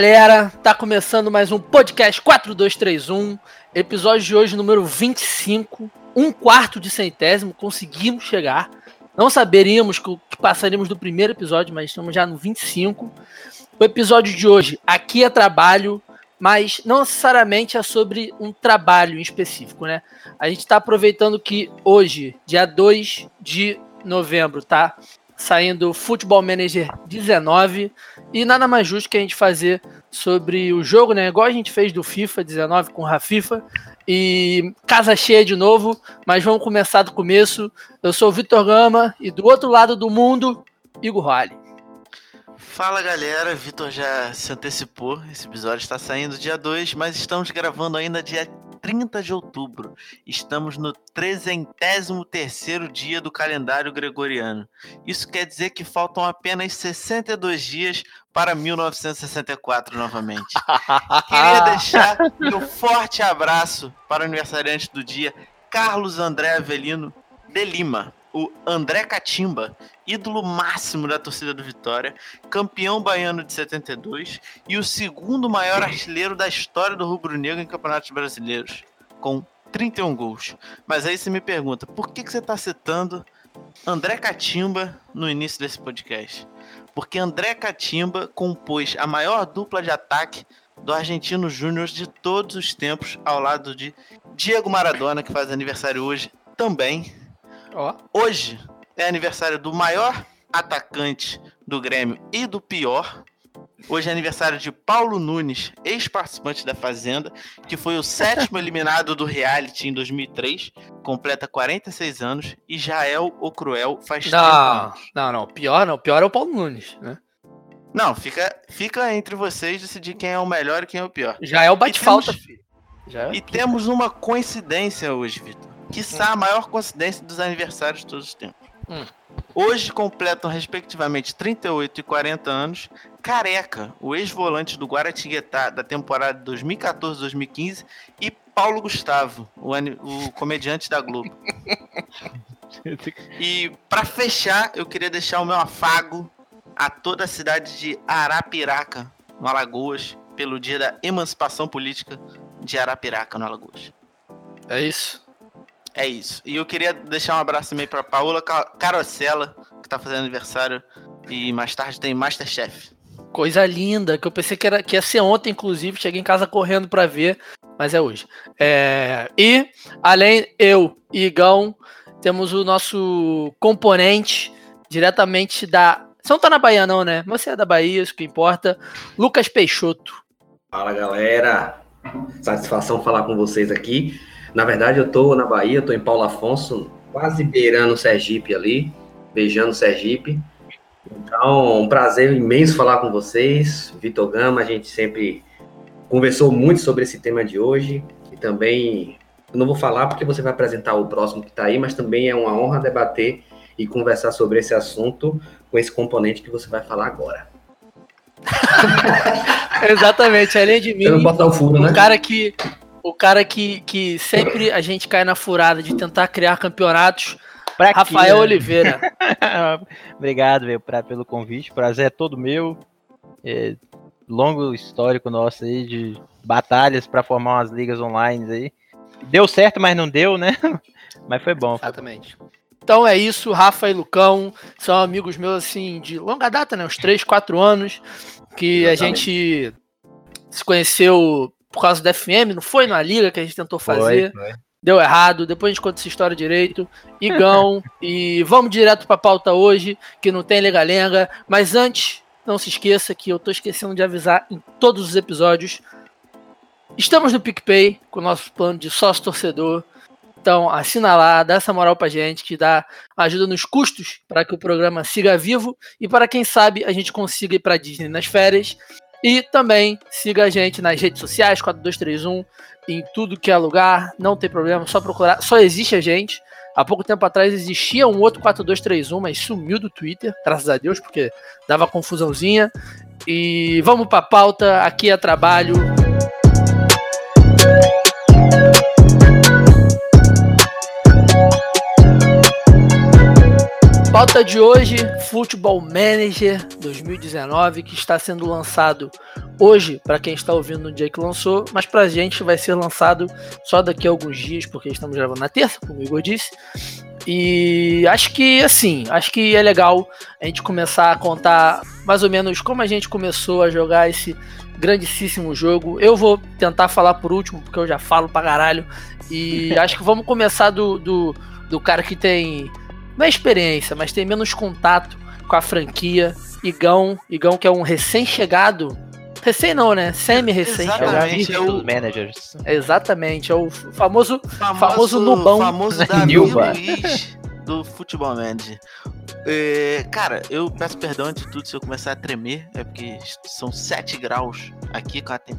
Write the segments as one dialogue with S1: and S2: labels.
S1: galera, tá começando mais um podcast 4231, episódio de hoje número 25, um quarto de centésimo, conseguimos chegar. Não saberíamos que, passaríamos do primeiro episódio, mas estamos já no 25. O episódio de hoje, aqui é trabalho, mas não necessariamente é sobre um trabalho em específico, né? A gente está aproveitando que hoje, dia 2 de novembro, tá? Saindo Football Manager 19 e nada mais justo que a gente fazer sobre o jogo, né? Igual a gente fez do FIFA 19 com o Rafifa. E casa cheia de novo, mas vamos começar do começo. Eu sou o Vitor Gama e do outro lado do mundo, Igor Raleigh.
S2: Fala galera, Vitor já se antecipou. Esse episódio está saindo dia 2, mas estamos gravando ainda dia 30 de outubro. Estamos no 33 dia do calendário gregoriano. Isso quer dizer que faltam apenas 62 dias para 1964 novamente. Queria deixar meu forte abraço para o aniversariante do dia, Carlos André Avelino de Lima o André Catimba, ídolo máximo da torcida do Vitória, campeão baiano de 72 e o segundo maior artilheiro da história do rubro-negro em campeonatos brasileiros, com 31 gols. Mas aí você me pergunta, por que, que você está citando André Catimba no início desse podcast? Porque André Catimba compôs a maior dupla de ataque do Argentino Júnior de todos os tempos, ao lado de Diego Maradona, que faz aniversário hoje também, Ó. Hoje é aniversário do maior atacante do Grêmio e do pior. Hoje é aniversário de Paulo Nunes, ex-participante da Fazenda, que foi o sétimo eliminado do reality em 2003, completa 46 anos, e Jael o Cruel faz
S1: não, 30 anos. Não, não, pior não, pior é o Paulo Nunes, né?
S2: Não, fica, fica entre vocês decidir quem é o melhor e quem é o pior.
S1: Já é o bate-falta,
S2: filho. É e temos uma coincidência hoje, Vitor quiçá a maior coincidência dos aniversários de todos os tempos. Hoje completam, respectivamente, 38 e 40 anos, Careca, o ex-volante do Guaratinguetá da temporada 2014-2015, e Paulo Gustavo, o, o comediante da Globo. e para fechar, eu queria deixar o meu afago a toda a cidade de Arapiraca, no Alagoas, pelo dia da emancipação política de Arapiraca, no Alagoas.
S1: É isso.
S2: É isso. E eu queria deixar um abraço também pra Paola Carosella, que tá fazendo aniversário. E mais tarde tem Masterchef.
S1: Coisa linda, que eu pensei que, era, que ia ser ontem, inclusive. Cheguei em casa correndo para ver, mas é hoje. É, e, além eu e Igão, temos o nosso componente diretamente da. Você não tá na Bahia, não, né? Você é da Bahia, isso que importa. Lucas Peixoto.
S3: Fala, galera. Satisfação falar com vocês aqui. Na verdade, eu tô na Bahia, tô em Paulo Afonso, quase beirando o Sergipe ali, beijando o Sergipe. Então, um prazer imenso falar com vocês. Vitor Gama, a gente sempre conversou muito sobre esse tema de hoje e também eu não vou falar porque você vai apresentar o próximo que está aí, mas também é uma honra debater e conversar sobre esse assunto com esse componente que você vai falar agora.
S1: Exatamente, além de mim,
S3: não botar o furo, né?
S1: cara que o cara que, que sempre a gente cai na furada de tentar criar campeonatos. Pra Rafael quê? Oliveira.
S4: Obrigado, velho, pelo convite. Prazer é todo meu. É, longo histórico nosso aí de batalhas para formar umas ligas online aí. Deu certo, mas não deu, né? Mas foi bom.
S1: Exatamente. Então é isso, Rafa e Lucão são amigos meus assim de longa data, né? Uns 3, 4 anos que Exatamente. a gente se conheceu por causa da FM, não foi na liga que a gente tentou fazer. Foi, foi. Deu errado, depois a gente conta essa história direito. Igão, e vamos direto pra pauta hoje, que não tem lenga-lenga. Mas antes, não se esqueça que eu tô esquecendo de avisar em todos os episódios. Estamos no PicPay com o nosso plano de sócio torcedor. Então, assina lá, dá essa moral pra gente, que dá ajuda nos custos para que o programa siga vivo e para quem sabe a gente consiga ir para Disney nas férias e também siga a gente nas redes sociais, 4231, em tudo que é lugar, não tem problema, só procurar, só existe a gente. Há pouco tempo atrás existia um outro 4231, mas sumiu do Twitter, graças a Deus, porque dava confusãozinha. E vamos pra pauta, aqui é trabalho. Pauta de hoje, Futebol Manager 2019, que está sendo lançado hoje, para quem está ouvindo no dia que lançou, mas para a gente vai ser lançado só daqui a alguns dias, porque estamos gravando na terça, como o Igor disse. E acho que, assim, acho que é legal a gente começar a contar mais ou menos como a gente começou a jogar esse grandíssimo jogo. Eu vou tentar falar por último, porque eu já falo pra caralho. E acho que vamos começar do, do, do cara que tem, não é experiência, mas tem menos contato com a franquia. Igão, Igão que é um recém-chegado Recém não, né? Semi-recém.
S2: Exatamente.
S4: É o managers.
S1: Exatamente. É o famoso,
S2: Famoso,
S1: famoso nubão.
S2: famoso Davi
S4: Nilba.
S2: Do Futebol Manager. É, cara, eu peço perdão antes de tudo se eu começar a tremer, é porque são 7 graus aqui com a tem-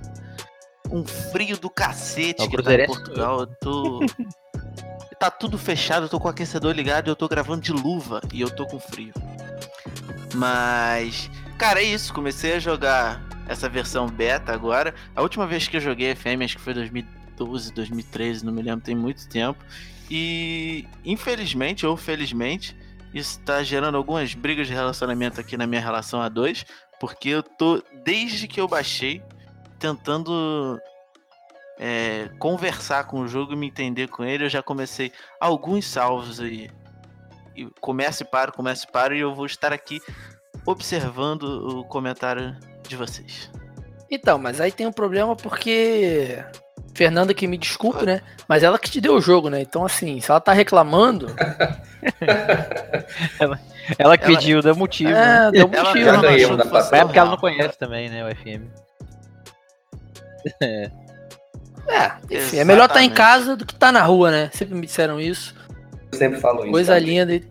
S2: um frio do cacete
S4: É o
S2: que tá em. Portugal. Eu tô. tá tudo fechado, eu tô com o aquecedor ligado eu tô gravando de luva e eu tô com frio. Mas, cara, é isso. Comecei a jogar essa versão beta agora. A última vez que eu joguei FM, acho que foi 2012, 2013, não me lembro, tem muito tempo. E, infelizmente ou felizmente, isso tá gerando algumas brigas de relacionamento aqui na minha relação a dois, porque eu tô, desde que eu baixei, tentando é, conversar com o jogo e me entender com ele. Eu já comecei alguns salvos aí. E começo e paro, começo e paro, e eu vou estar aqui observando o comentário de vocês.
S1: Então, mas aí tem um problema porque. Fernanda que me desculpe, né? Mas ela que te deu o jogo, né? Então, assim, se ela tá reclamando,
S4: Ela que
S2: Ela-
S4: pediu, deu motivo. né?
S1: é, deu
S2: Ela-
S1: motivo.
S2: ela que
S4: é porque ela não conhece também, né, o FM.
S1: É, enfim, é melhor estar em
S2: Exatamente.
S1: casa do que estar na rua, né? Sempre me disseram isso.
S3: Eu sempre falo isso.
S1: Coisa
S3: tá?
S1: linda. E,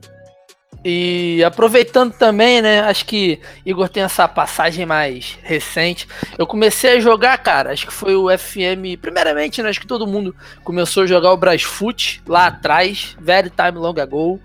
S1: e aproveitando também, né? Acho que Igor tem essa passagem mais recente. Eu comecei a jogar, cara. Acho que foi o FM. Primeiramente, né? Acho que todo mundo começou a jogar o Brasfoot lá atrás, very time long ago.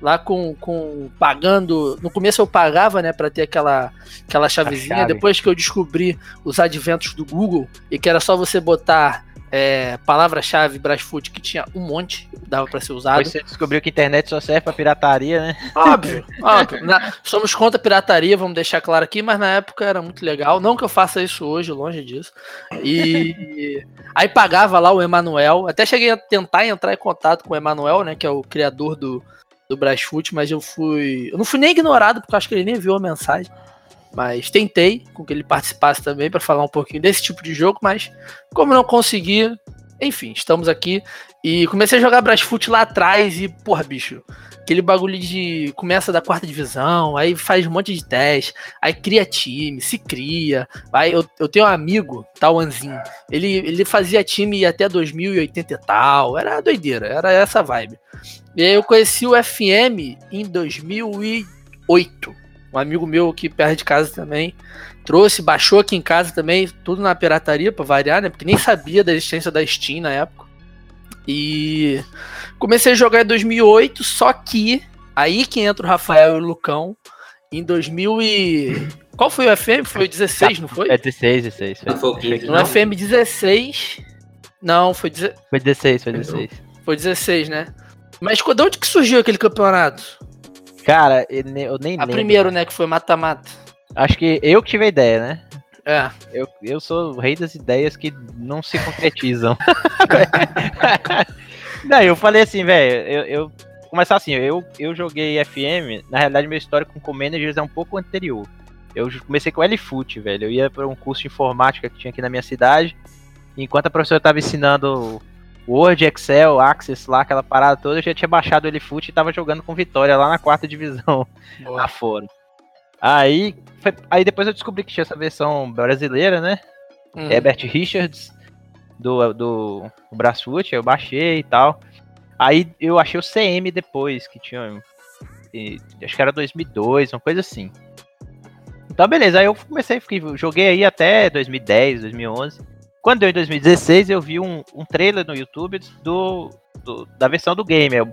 S1: Lá com, com pagando. No começo eu pagava, né, pra ter aquela, aquela chavezinha.
S4: chave.
S1: Depois que eu descobri os adventos do Google e que era só você botar é, palavra-chave Brasfoot, que tinha um monte, dava pra ser usado.
S4: Depois você descobriu que a internet só serve pra pirataria, né?
S1: Óbvio, óbvio. Na- somos contra a pirataria, vamos deixar claro aqui, mas na época era muito legal. Não que eu faça isso hoje, longe disso. E aí pagava lá o Emanuel. Até cheguei a tentar entrar em contato com o Emanuel, né? Que é o criador do, do Brasfoot, mas eu fui. Eu não fui nem ignorado, porque eu acho que ele nem viu a mensagem. Mas tentei com que ele participasse também para falar um pouquinho desse tipo de jogo, mas como não consegui, enfim, estamos aqui. E comecei a jogar Brasfoot lá atrás e, porra, bicho, aquele bagulho de começa da quarta divisão, aí faz um monte de teste, aí cria time, se cria. Aí eu, eu tenho um amigo, Tauanzinho, ele, ele fazia time até 2080 e tal, era doideira, era essa vibe. E aí eu conheci o FM em 2008. Um amigo meu aqui perto de casa também trouxe, baixou aqui em casa também, tudo na pirataria pra variar, né? Porque nem sabia da existência da Steam na época. E comecei a jogar em 2008, só que aí que entra o Rafael e o Lucão em 2000 e qual foi o FM? Foi o 16, não foi?
S4: É 16, 16. Foi,
S3: Não foi o 15,
S1: No
S3: não?
S1: FM 16. Não, foi, deze-
S4: foi 16, foi 16.
S1: foi 16, né? Mas de onde que surgiu aquele campeonato?
S4: Cara, eu ne- eu nem
S1: A
S4: lembro.
S1: primeiro, né? Que foi mata-mata.
S4: Acho que eu que tive a ideia, né?
S1: É.
S4: Eu, eu sou o rei das ideias que não se concretizam. não, eu falei assim, velho, eu, eu. Começar assim, eu, eu joguei FM, na realidade meu histórico com Managers é um pouco anterior. Eu comecei com LFoot, velho. Eu ia para um curso de informática que tinha aqui na minha cidade. Enquanto a professora tava ensinando Word, Excel, Access lá, aquela parada toda, eu já tinha baixado o LFoot e tava jogando com Vitória lá na quarta divisão lá fora. Aí, foi- aí depois eu descobri que tinha essa versão brasileira, né?
S1: Hum.
S4: Herbert Richards, do, do Brasfoot, eu baixei e tal. Aí eu achei o CM depois, que tinha. e- acho que era 2002, uma coisa assim. Então, beleza, aí eu comecei, fiquei, joguei aí até 2010, 2011. Quando deu em 2016, eu vi um, um trailer no YouTube do, do- da versão do game. Eu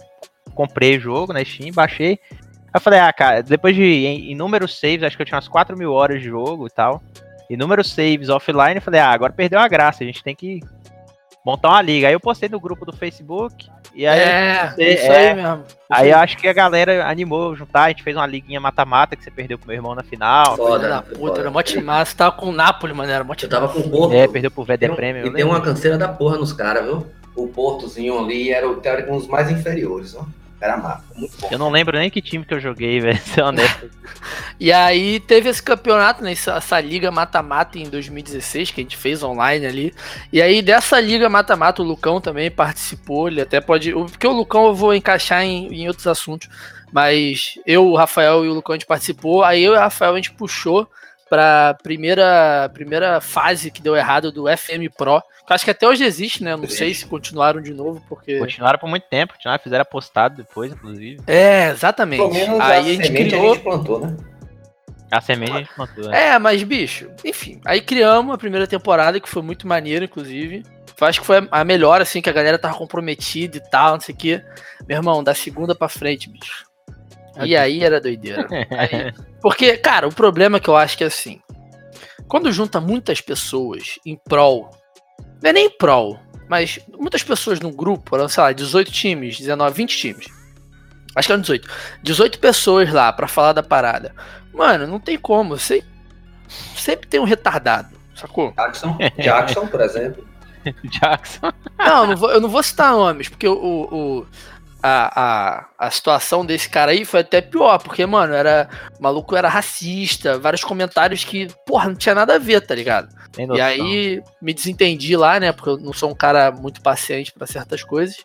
S4: comprei o jogo na Steam, baixei. Aí falei, ah, cara, depois de inúmeros saves, acho que eu tinha umas 4 mil horas de jogo e tal inúmeros saves offline, eu falei, ah, agora perdeu a graça, a gente tem que montar uma liga. Aí eu postei no grupo do Facebook. E aí,
S1: É,
S4: você-
S1: isso
S4: é.
S1: aí mesmo.
S4: aí eu acho que a galera animou juntar. A gente fez uma liguinha mata-mata que você perdeu pro meu irmão na final.
S3: Foda,
S1: da puta,
S3: foda.
S1: era mó timaço, tava com o Napoli, mano, era mó
S3: Eu tava com o Porto.
S4: É, perdeu pro Veder Prêmio.
S3: E
S4: eu
S3: tem uma canseira da porra nos caras, viu? O Portozinho ali era o teórico um dos mais inferiores, ó. Era massa, muito bom.
S4: Eu não lembro nem que time que eu joguei, velho. Se é honesto.
S1: E aí teve esse campeonato, né, essa, essa liga mata-mata em 2016, que a gente fez online ali. E aí dessa liga mata-mata o Lucão também participou, ele até pode... Porque o Lucão eu vou encaixar em, em outros assuntos, mas eu, o Rafael e o Lucão a gente participou, aí eu e o Rafael a gente puxou pra primeira, primeira fase que deu errado do FM Pro, que eu acho que até hoje existe, né, eu não sei se continuaram de novo, porque...
S4: Continuaram por muito tempo, continuaram, fizeram apostado depois, inclusive.
S1: É, exatamente.
S3: Pelo menos
S1: aí
S3: a
S1: a gente
S3: semente
S1: criou...
S3: a gente plantou, né?
S4: A semente a gente plantou. né?
S1: É, mas, bicho, enfim. Aí criamos a primeira temporada, que foi muito maneiro, inclusive. Acho que foi a melhor, assim, que a galera tava comprometida e tal, não sei o quê. Meu irmão, da segunda pra frente, bicho. E aí era doideira. Aí- porque, cara, o problema que eu acho que é assim. Quando junta muitas pessoas em prol. Não é nem em prol, mas muitas pessoas num grupo, sei lá, 18 times, 19, 20 times. Acho que eram 18. 18 pessoas lá pra falar da parada. Mano, não tem como. Você sempre tem um retardado, sacou?
S3: Jackson, Jackson, por exemplo.
S4: Jackson.
S1: Não, eu não vou, eu não vou citar nomes, porque o, o- o- a, a, a situação desse cara aí foi até pior, porque, mano, era. O maluco era racista, vários comentários que, porra, não tinha nada a ver, tá ligado? E aí me desentendi lá, né? Porque eu não sou um cara muito paciente pra certas coisas.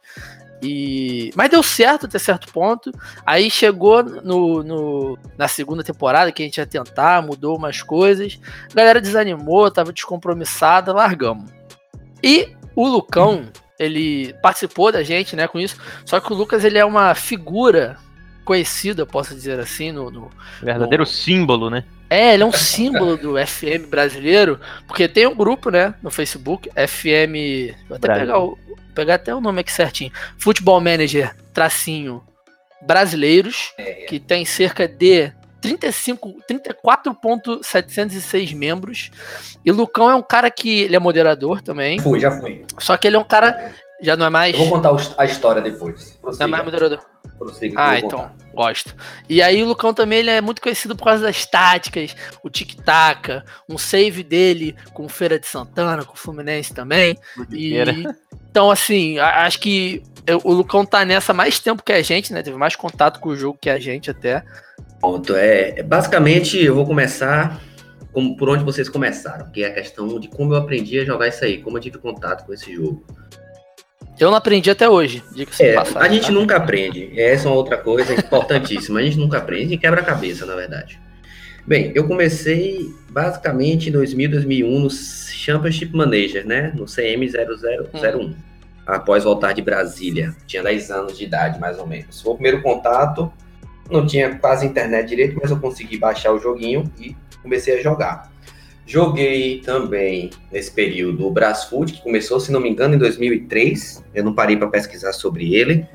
S1: E... Mas deu certo até certo ponto. Aí chegou no, no- na segunda temporada que a gente ia tentar, mudou umas coisas. A galera desanimou, tava descompromissada, largamos. E o Lucão, ele participou da gente, né, com isso. Só que o Lucas, ele é uma figura conhecida, posso dizer assim, no- no,
S4: Verdadeiro símbolo, né?
S1: é, ele é um símbolo do FM brasileiro, porque tem um grupo, né, no Facebook, FM. Vou até pegar, o, pegar até o nome aqui certinho. Futebol Manager, tracinho, brasileiros, que tem cerca de 35, 34.706 membros. E o Lucão é um cara que ele é moderador também,
S3: Fui, já fui.
S1: só que ele é um cara já não é mais
S3: Eu vou contar a história depois.
S1: não é
S3: Prossiga,
S1: mais moderador.
S3: prossiga
S1: Ah, então,
S3: contar.
S1: gosto. E aí o Lucão também ele é muito conhecido por causa das táticas, o tic-tac, um save dele com o Feira de Santana, com o Fluminense também. E, então, assim, acho que o Lucão tá nessa mais tempo que a gente, né? Teve mais contato com o jogo que a gente até.
S3: Pronto, é, é, basicamente eu vou começar como, por onde vocês começaram, que é a questão de como eu aprendi a jogar isso aí, como eu tive contato com esse jogo.
S1: Eu não aprendi até hoje,
S3: É,
S1: passagem,
S3: a gente
S1: tá?
S3: nunca aprende. Essa é uma outra coisa importantíssima. A gente nunca aprende e quebra a cabeça, na verdade. Bem, eu comecei basicamente em 2000, 2001 no Championship Manager, né? No CM0001. Após voltar de Brasília. Tinha 10 anos de idade, mais ou menos. Foi o primeiro contato. Não tinha quase internet direito, mas eu consegui baixar o joguinho e comecei a jogar. Joguei também nesse período o Brasfoot, que começou, se não me engano, em 2003. Eu não parei para pesquisar sobre ele,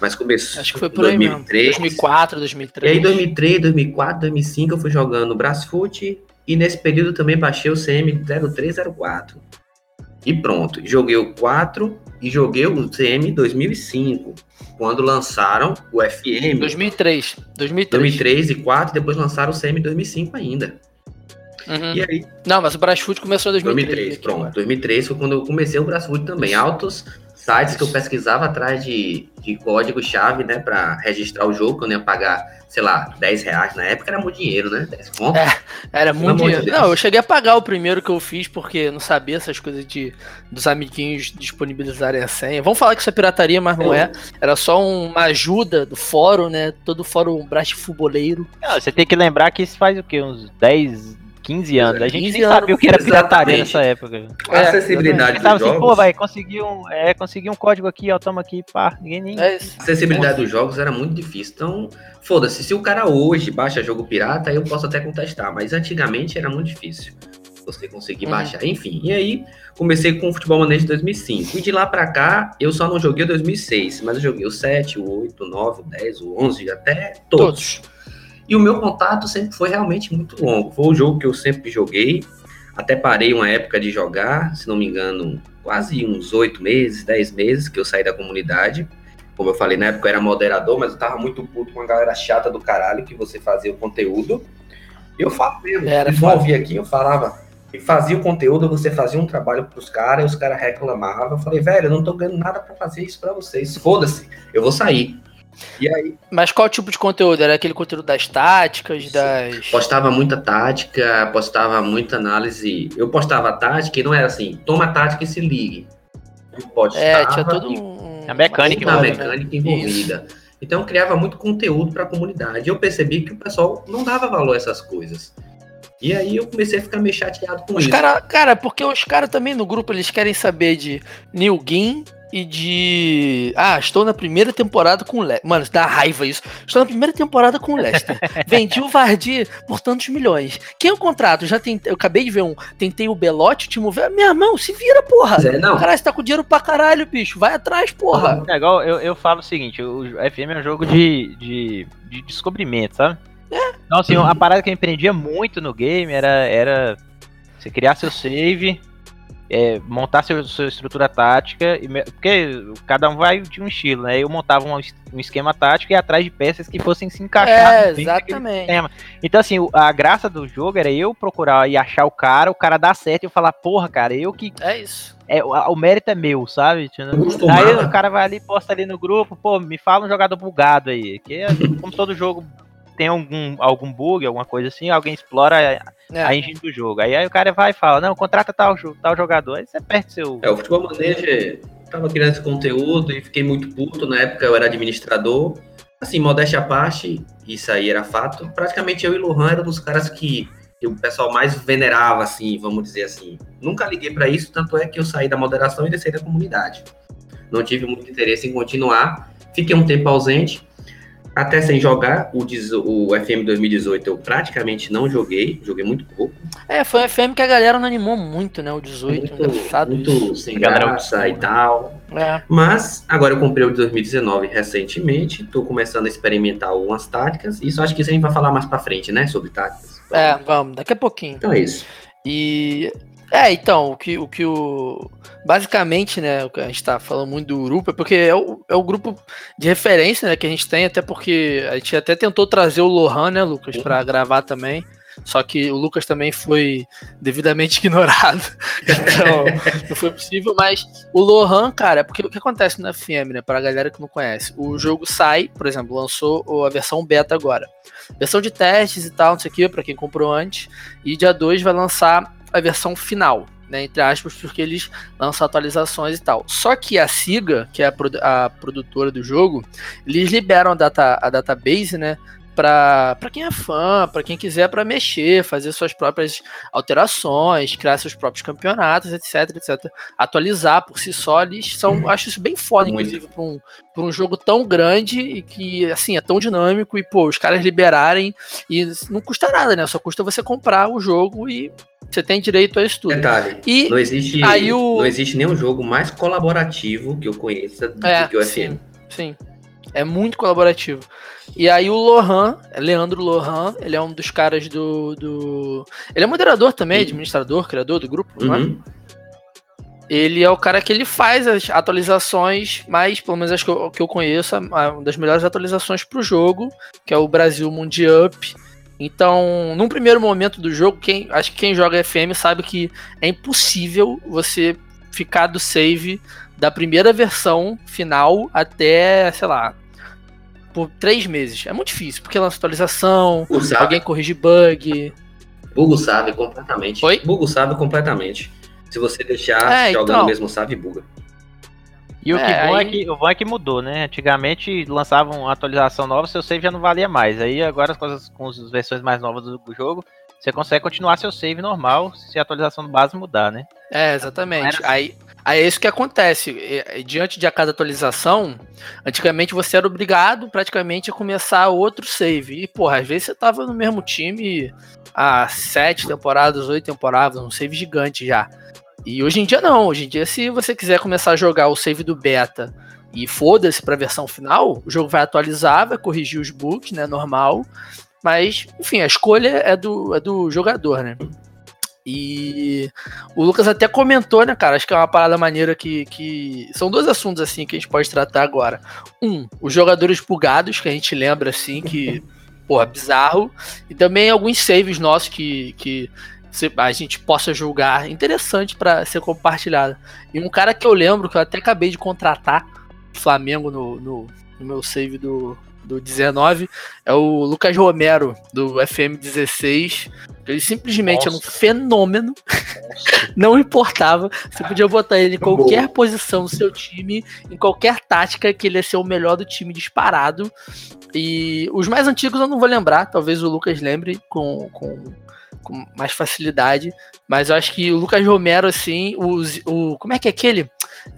S3: mas começou
S1: Acho que foi
S3: em
S1: por aí mesmo.
S3: 2003.
S1: 2004,
S3: E
S1: 2003.
S3: aí, 2003, 2004, 2005, eu fui jogando Brasfoot. E nesse período também baixei o CM0304. E pronto, joguei o 4 e joguei o CM 2005. Quando lançaram o FM
S1: 2003. 2003.
S3: 2003 e 4, depois lançaram o CM 2005 ainda.
S1: Uhum.
S3: E aí,
S1: Não, mas o Brasfoot começou em 2003.
S3: 2003,
S1: aqui
S3: pronto.
S1: agora.
S3: 2003 foi quando eu comecei o Brasfoot também. Altos sites que eu pesquisava atrás de, de código-chave, né, pra registrar o jogo, que eu não ia pagar, sei lá, 10 reais. Na época era muito dinheiro, né? 10 conto.
S1: É. Era muito
S3: de
S1: dinheiro.
S3: Deus.
S1: Não, eu cheguei a pagar o primeiro que eu fiz porque eu não sabia essas coisas de dos amiguinhos disponibilizarem a senha. Vamos falar que isso é pirataria, mas não é. Era só uma ajuda do fórum, né? Todo fórum braço fuboleiro.
S4: Não, você tem que lembrar que isso faz o quê? Uns 10, 15 anos. A gente
S1: 15
S4: nem
S1: anos,
S4: sabia o que era pirataria
S3: exatamente.
S4: nessa época.
S3: A
S1: É,
S3: acessibilidade dos
S4: Pensava assim,
S3: jogos.
S4: pô, vai, consegui um, é, consegui um código aqui, ó, toma aqui, pá. Ninguém nem.
S1: É
S3: acessibilidade dos jogos era muito difícil. Então, foda-se, se o cara hoje baixa jogo pirata, aí eu posso até contestar, mas antigamente era muito difícil você conseguir
S1: Uhum.
S3: baixar. Enfim, e aí comecei com o Futebol Manager de 2005. E de lá pra cá, eu só não joguei o 2006, mas eu joguei o 7, o 8, o 9, o 10, o 11, até todos.
S1: Todos.
S3: E o meu contato sempre foi realmente muito longo. Foi o jogo que eu sempre joguei. Até parei uma época de jogar, se não me engano, quase uns oito meses, dez meses que eu saí da comunidade. Como eu falei, na época eu era moderador, mas eu tava muito puto com a galera chata do caralho que você fazia o conteúdo. Eu falo mesmo,
S1: Era
S3: ouvir aqui, eu falava, e fazia o conteúdo, você fazia um trabalho pros caras, e os caras reclamavam. Eu falei, velho, eu não tô ganhando nada pra fazer isso pra vocês. Foda-se, eu vou sair. E aí,
S1: Mas qual tipo de conteúdo? Era aquele conteúdo das táticas, das.
S3: postava muita tática, postava muita análise. Eu postava tática e não era assim, toma a tática e se ligue. Eu postava
S1: É, tinha todo um.
S4: A mecânica
S3: toda a
S1: envolvida, né?
S3: mecânica envolvida. Então eu criava muito conteúdo para a comunidade. Eu percebi que o pessoal não dava valor a essas coisas. E aí eu comecei a ficar meio chateado com
S1: Os
S3: isso.
S1: cara, cara, porque os caras também no grupo eles querem saber de New Game e de. Ah, estou na primeira temporada com o Leicester. Mano, dá raiva isso. Estou na primeira temporada com o Leicester. Vendi o Vardy por tantos milhões. Quem eu contrato? Já tentei. Eu acabei de ver um. Tentei o Belote, o Timo Werner. Meu irmão, se vira, porra.
S3: Mas é, não.
S1: Caralho, você tá com dinheiro pra caralho, bicho. Vai atrás, porra.
S4: É igual eu, eu falo o seguinte, o FM é um jogo de, de, de descobrimento, sabe? Então, assim, a parada que eu empreendia muito no game era, era você criar seu save, é, montar seu, sua estrutura tática, e me- porque cada um vai de um estilo, né? Eu montava um, um esquema tático e ia atrás de peças que fossem se encaixar
S1: É, exatamente.
S4: Então, assim, a graça do jogo era eu procurar e achar o cara, o cara dar certo e eu falar, porra, cara, eu que
S1: É isso.
S4: é, o, o mérito é meu, sabe? Tipo,
S3: Eu costumava-
S4: Aí o cara vai ali, posta ali no grupo, pô, me fala um jogador bugado aí. Que é, como todo jogo tem algum, algum bug, alguma coisa assim, alguém explora a,
S1: É.
S4: a engine do jogo. Aí, aí o cara vai e fala, não, contrata tal, tal jogador. Aí você perde seu.
S3: É, o Futebol Manager tava criando esse conteúdo e fiquei muito puto. Na época eu era administrador. Assim, modéstia à parte, isso aí era fato. Praticamente eu e Lohan eram dos caras que, que o pessoal mais venerava, assim, vamos dizer assim. Nunca liguei pra isso, tanto é que eu saí da moderação e desci da comunidade. Não tive muito interesse em continuar. Fiquei um tempo ausente, até sem jogar. O, o FM 2018 eu praticamente não joguei, joguei muito pouco.
S1: É, foi um FM que a galera não animou muito, né? O 18, engraçado
S3: muito
S1: isso.
S3: sem graça e tal.
S1: É.
S3: Mas agora eu comprei o de 2019 recentemente, tô começando a experimentar algumas táticas. Isso acho que isso a gente vai falar mais pra frente, né? Sobre táticas.
S1: É, vamos, daqui a pouquinho.
S3: Então é isso.
S1: E. É, então, o que o. Que o basicamente, né, o que a gente tá falando muito do grupo é porque é o, é o grupo de referência né, que a gente tem, até porque a gente até tentou trazer o Lohan, né, Lucas, pra gravar também. Só que o Lucas também foi devidamente ignorado. Então, não foi possível. Mas o Lohan, cara, porque o que acontece no FM, né? Pra galera que não conhece, o jogo sai, por exemplo, lançou a versão beta agora. Versão de testes e tal, não sei o que, pra quem comprou antes. E dia 2 vai lançar a versão final, né? Entre aspas, porque eles lançam atualizações e tal. Só que a SIGA, que é a, produ- a produtora do jogo, eles liberam a, data, a database, né? Pra, pra quem é fã, pra quem quiser pra mexer, fazer suas próprias alterações, criar seus próprios campeonatos, etc, etc. Atualizar por si só, eles são. Acho isso bem foda,
S3: Muito.
S1: inclusive, pra um, pra um jogo tão grande e que, assim, é tão dinâmico e, pô, os caras liberarem e não custa nada, né? Só custa você comprar o jogo e você tem direito a isso tudo.
S3: Detalhe,
S1: E
S3: não existe,
S1: aí o-
S3: não existe nenhum jogo mais colaborativo que eu conheça do
S1: É,
S3: que o FM.
S1: sim, sim. É muito colaborativo. E aí o Lohan, Leandro Lohan, ele é um dos caras do. do... Ele é moderador também, administrador, criador do grupo, não é?
S3: Uhum.
S1: Ele é o cara que ele faz as atualizações, mais, pelo menos as que eu, que eu conheço, uma das melhores atualizações pro jogo, que é o Brasil Mundial. Então, num primeiro momento do jogo, quem, acho que quem joga FM sabe que é impossível você ficar do save da primeira versão final até, sei lá, por três meses. É muito difícil, porque lança atualização, alguém corrige bug.
S3: Bugo sabe completamente.
S1: Oi?
S3: Bugo sabe completamente. Se você deixar
S1: É,
S3: jogando
S1: então.
S3: mesmo sabe, buga.
S4: E o
S1: É,
S4: que bom é
S1: aí-
S4: que o bom é que mudou, né? Antigamente lançavam uma atualização nova, seu save já não valia mais. Aí agora com as, com as versões mais novas do jogo, você consegue continuar seu save normal se a atualização do base mudar, né?
S1: É, exatamente.
S4: Era
S1: Aí, aí é isso que acontece. Diante de a cada atualização, antigamente você era obrigado praticamente a começar outro save. E, porra, às vezes você tava no mesmo time há sete temporadas, oito temporadas, um save gigante já. E hoje em dia não. Hoje em dia, se você quiser começar a jogar o save do beta e foda-se pra versão final, o jogo vai atualizar, vai corrigir os bugs, né? Normal. Mas, enfim, a escolha é do, é do jogador, né? E o Lucas até comentou, né, cara? Acho que é uma parada maneira que, que. São dois assuntos, assim, que a gente pode tratar agora. Um, os jogadores bugados, que a gente lembra, assim, que. Porra, bizarro. E também alguns saves nossos que, que a gente possa julgar interessante para ser compartilhado. E um cara que eu lembro, que eu até acabei de contratar Flamengo no, no, no meu save do, do 19, é o Lucas Romero, do FM16. Ele simplesmente Nossa. era um fenômeno. Não importava. Você podia botar ele em qualquer posição do seu time, em qualquer tática, que ele ia ser o melhor do time disparado. E os mais antigos eu não vou lembrar, talvez o Lucas lembre com, com com mais facilidade. Mas eu acho que o Lucas Romero, assim, o, o como é que é aquele?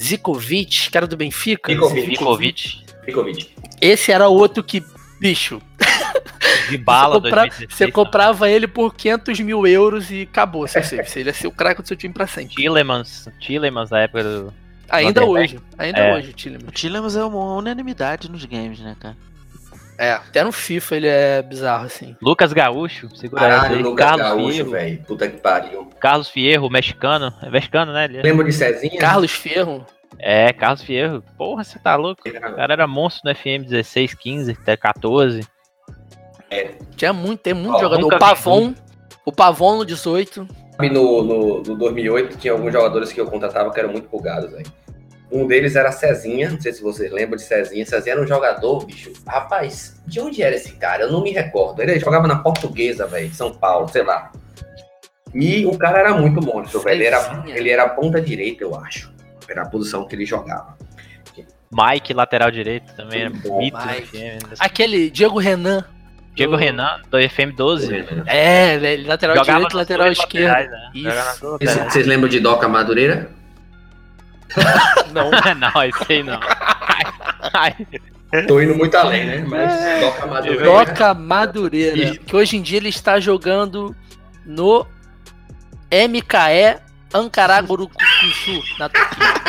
S1: Zikovic, que era do Benfica?
S4: Zikovic.
S3: Zikovic.
S1: Esse era outro que, bicho.
S4: De bala,
S1: você, compra, você comprava ele por 500 mil euros e acabou. Você, você ia ser o craque do seu time pra sempre.
S4: Tillemans, Tillemans da época do.
S1: Ainda hoje, ainda
S2: é.
S1: hoje, Tillemans.
S2: O Tillemans é uma unanimidade nos games, né, cara?
S1: É, até no FIFA ele é bizarro, assim.
S4: Lucas Gaúcho, segura
S3: Caralho, aí. Lucas Carlos Gaúcho, velho. Puta que pariu.
S4: Carlos Fierro, mexicano. É mexicano, né? Ele...
S3: Lembra de Cezinha?
S1: Carlos Fierro.
S4: É, Carlos Fierro. Porra, você tá louco? O cara era monstro no FM 16, 15, até 14.
S1: É. Tinha muito, tem muito oh, jogador. O Pavon, o Pavon no 18.
S3: No, no, no 2008 tinha alguns jogadores que eu contratava que eram muito bugados, velho. Um deles era Cezinha, não sei se vocês lembram de Cezinha. Cezinha era um jogador, bicho. Rapaz, de onde era esse cara? Eu não me recordo. Ele jogava na Portuguesa, velho, de São Paulo, sei lá. E o cara era muito monstro, velho. Ele era, ele era ponta direita, eu acho. Era a posição que ele jogava.
S4: Mike, lateral direito, também era
S1: bonito. Aquele Diego Renan.
S4: Diego do... Renan, do FM12.
S1: É, lateral Jogava direito, lateral esquerdo. Né?
S3: Isso. Vocês lembram de Doca Madureira?
S4: não. não, isso aí não.
S3: Ai, Tô indo muito além, né? Mas é, Doca
S1: Madureira. Doca Madureira. Que hoje em dia ele está jogando no MKE Ankara Gurukusu, na Turquia.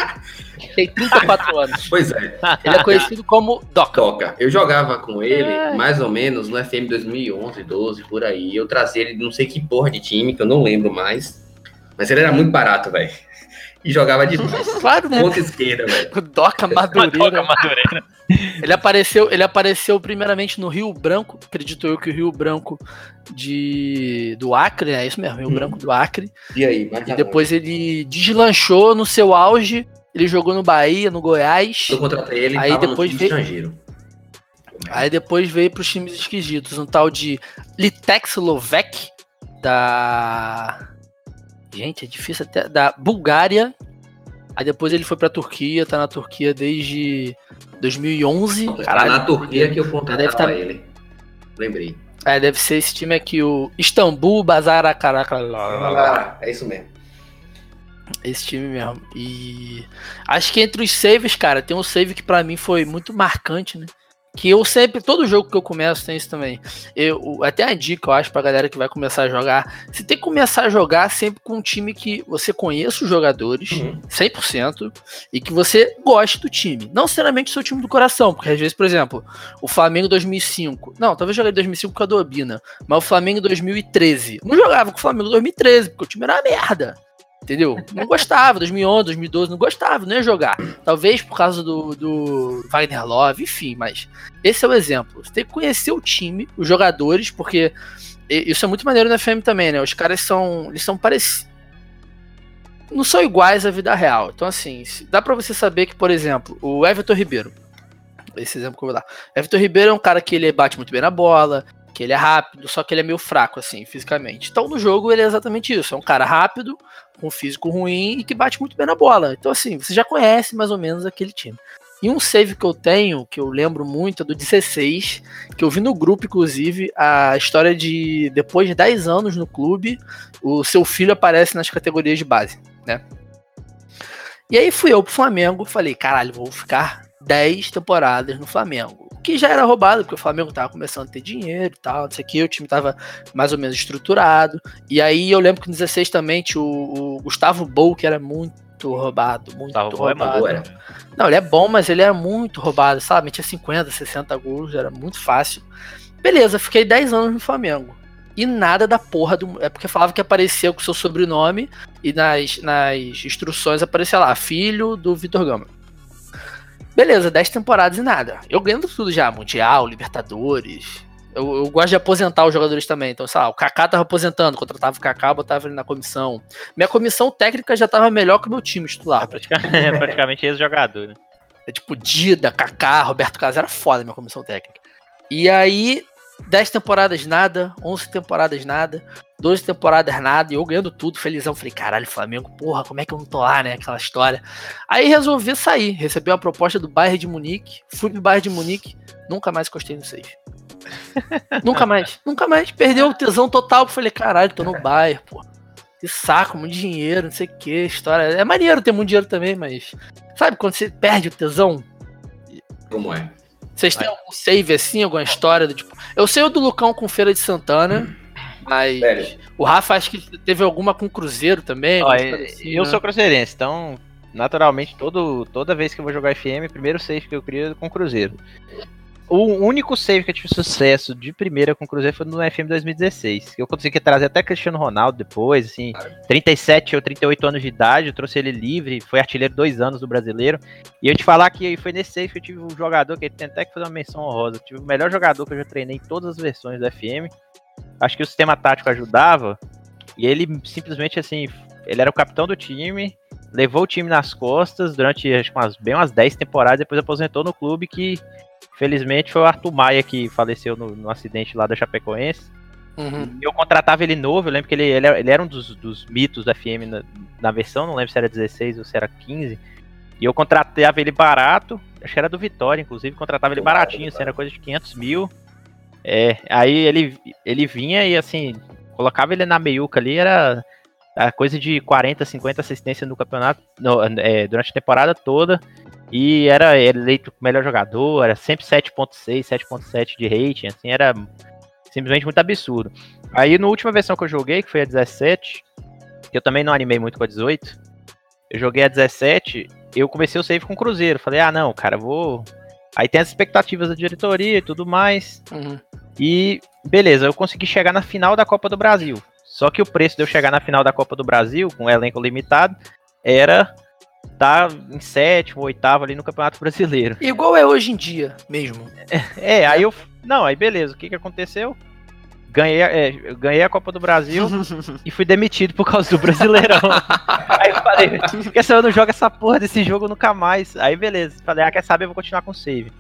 S1: Tem 34 anos.
S3: Pois é.
S1: Ele é conhecido como Doca.
S3: Doca. Eu jogava com ele é. mais ou menos no FM 2011, 12, por aí. Eu trazia ele não sei que porra de time, que eu não lembro mais. Mas ele era muito barato, velho e jogava de
S1: claro, né?
S3: ponta esquerda, velho.
S1: Doca Madureira. Doca Madureira. Ele apareceu, ele apareceu primeiramente no Rio Branco, acredito eu que o Rio Branco de do Acre, é isso mesmo, Rio hum. Branco do Acre.
S3: E aí,
S1: e depois ele deslanchou no seu auge, ele jogou no Bahia, no Goiás.
S3: Eu contratei ele,
S1: aí depois veio estrangeiro. Aí depois veio para os times esquisitos, um tal de Litex Lovek da Gente, é difícil até. Da Bulgária. Aí depois ele foi pra Turquia, tá na Turquia desde 2011.
S3: Tá Caralho, na Turquia que eu contratava tá... ele. Lembrei.
S1: É, deve ser esse time aqui, o Istambul Bazar Caraca.
S3: Ah, é isso mesmo.
S1: Esse time mesmo. E acho que entre os saves, cara, tem um save que para mim foi muito marcante, né? Que eu sempre, todo jogo que eu começo tem isso também. Eu, até a dica, eu acho, pra galera que vai começar a jogar. Você tem que começar a jogar sempre com um time que você conheça os jogadores, uhum. 100%, e que você goste do time. Não necessariamente o seu time do coração, porque às vezes, por exemplo, o Flamengo 2005. Não, talvez joguei 2005 com a Dobina, mas o Flamengo 2013. Não jogava com o Flamengo 2013, porque o time era uma merda. Entendeu? Não gostava, 2011, 2012, não gostava, não ia jogar. Talvez por causa do, do Wagner Love, enfim, mas esse é o exemplo. Você tem que conhecer o time, os jogadores, porque isso é muito maneiro na FM também, né? Os caras são, eles são parecidos. Não são iguais à vida real. Então, assim, dá para você saber que, por exemplo, o Everton Ribeiro, esse exemplo que eu vou dar. Everton Ribeiro é um cara que ele bate muito bem na bola, que ele é rápido, só que ele é meio fraco, assim, fisicamente. Então, no jogo, ele é exatamente isso. É um cara rápido, com físico ruim e que bate muito bem na bola. Então, assim, você já conhece mais ou menos aquele time. E um save que eu tenho, que eu lembro muito, é do 16, que eu vi no grupo, inclusive, a história de depois de 10 anos no clube, o seu filho aparece nas categorias de base, né? E aí fui eu pro Flamengo, falei, caralho, vou ficar 10 temporadas no Flamengo que já era roubado, porque o Flamengo tava começando a ter dinheiro e tal, não sei o que, o time tava mais ou menos estruturado. E aí eu lembro que no 16 também tinha o, o Gustavo Bou, que era muito roubado, muito Gustavo roubado. É não, ele é bom, mas ele era muito roubado, sabe? Tinha 50, 60 gols, era muito fácil. Beleza, fiquei 10 anos no Flamengo. e nada da porra do. É porque falava que aparecia com o seu sobrenome e nas, nas instruções aparecia lá, filho do Vitor Gama. Beleza, 10 temporadas e nada. Eu ganhando tudo já, Mundial, Libertadores. Eu, eu, gosto de aposentar os jogadores também. Então, sei lá, o Kaká tava aposentando, contratava o Kaká, botava ele na comissão. Minha comissão técnica já tava melhor que o meu time titular.
S4: Praticamente, é praticamente ex-jogador, né?
S1: É tipo Dida, Kaká, Roberto Carlos, era foda a minha comissão técnica. E aí, 10 temporadas nada, 11 temporadas nada, 12 temporadas nada, e eu ganhando tudo, felizão. Falei, caralho, Flamengo, porra, como é que eu não tô lá, né? Aquela história. Aí resolvi sair, recebi uma proposta do Bayern de Munique, fui pro Bayern de Munique, nunca mais encostei no 6. nunca mais, nunca mais. Perdeu o tesão total, falei, caralho, tô no Bayern, pô. Que saco, muito dinheiro, não sei o que, história. É maneiro ter muito dinheiro também, mas. Sabe quando você perde o tesão?
S3: Como é?
S1: Vocês têm algum save assim, alguma história do tipo. Eu sei o do Lucão com Feira de Santana, mas Sério? o Rafa acho que teve alguma com Cruzeiro também.
S4: Ó, assim, eu né? sou cruzeirense, então naturalmente todo, toda vez que eu vou jogar FM, primeiro save que eu crio é com Cruzeiro. O único save que eu tive sucesso de primeira com o Cruzeiro foi no FM 2016. Eu consegui trazer até Cristiano Ronaldo depois, assim, 37 ou 38 anos de idade, eu trouxe ele livre, foi artilheiro dois anos do brasileiro. E eu te falar que foi nesse save que eu tive um jogador que tem até que fazer uma menção honrosa. Eu tive o melhor jogador que eu já treinei em todas as versões do FM. Acho que o sistema tático ajudava. E ele simplesmente assim, ele era o capitão do time, levou o time nas costas durante acho, umas, bem umas 10 temporadas, depois aposentou no clube que Felizmente foi o Arthur Maia que faleceu no, no acidente lá da Chapecoense. Uhum. Eu contratava ele novo, eu lembro que ele, ele, ele era um dos, dos mitos da FM na, na, versão, não lembro se era 16 ou se era 15. E eu contratava ele barato, acho que era do Vitória, inclusive, contratava ele baratinho, assim, era coisa de 500 mil. É, aí ele, ele vinha e assim, colocava ele na meiuca ali, era a coisa de 40, 50 assistências no campeonato, no, é, durante a temporada toda. E era eleito melhor jogador, era sempre 7.6, 7.7 de rating, assim, era simplesmente muito absurdo. Aí na última versão que eu joguei, que foi a 17, que eu também não animei muito com a 18, eu joguei a 17, eu comecei o save com o Cruzeiro. Falei, ah não, cara, vou. Aí tem as expectativas da diretoria e tudo mais. Uhum. E beleza, eu consegui chegar na final da Copa do Brasil. Só que o preço de eu chegar na final da Copa do Brasil, com elenco limitado, era tá em sétimo, oitavo ali no Campeonato Brasileiro.
S1: Igual é hoje em dia mesmo.
S4: É, é aí eu. Não, aí beleza, o que que aconteceu? Ganhei, é, ganhei a Copa do Brasil e fui demitido por causa do Brasileirão. aí eu falei, quer saber, eu não jogo essa porra desse jogo nunca mais. Aí beleza, falei, ah, quer saber, eu vou continuar com o save.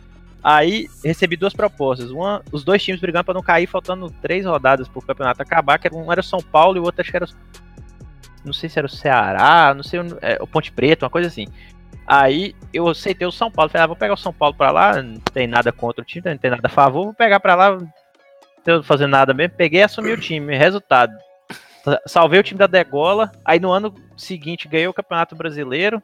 S4: Aí recebi duas propostas. Uma, os dois times brigando para não cair, faltando três rodadas pro campeonato acabar, que um era o São Paulo e o outro acho que era não sei se era o Ceará, não sei, é, o Ponte Preta, uma coisa assim. Aí eu aceitei o São Paulo, falei, ah, vou pegar o São Paulo pra lá, não tem nada contra o time, não tem nada a favor, vou pegar pra lá, não tô fazendo nada mesmo, peguei e assumi o time. Resultado, salvei o time da Degola, aí no ano seguinte ganhei o Campeonato Brasileiro,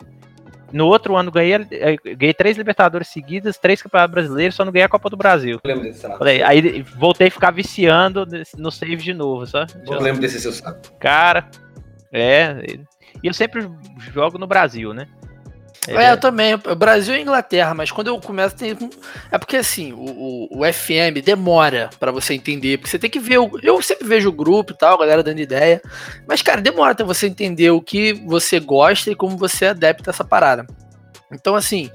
S4: no outro ano ganhei, eh, ganhei três Libertadores seguidas, três Campeonatos Brasileiros, só não ganhei a Copa do Brasil. Eu lembro desse Falei, Aí voltei a ficar viciando no save de novo, sabe?
S3: Eu lembro desse seu sabe.
S4: Cara, é, e eu sempre jogo no Brasil, né?
S1: É, é eu também. Brasil e Inglaterra, mas quando eu começo tem. É porque assim, o, o, o FM demora para você entender. Porque você tem que ver. O... Eu sempre vejo o grupo e tal, a galera dando ideia. Mas, cara, demora até você entender o que você gosta e como você adapta essa parada. Então, assim,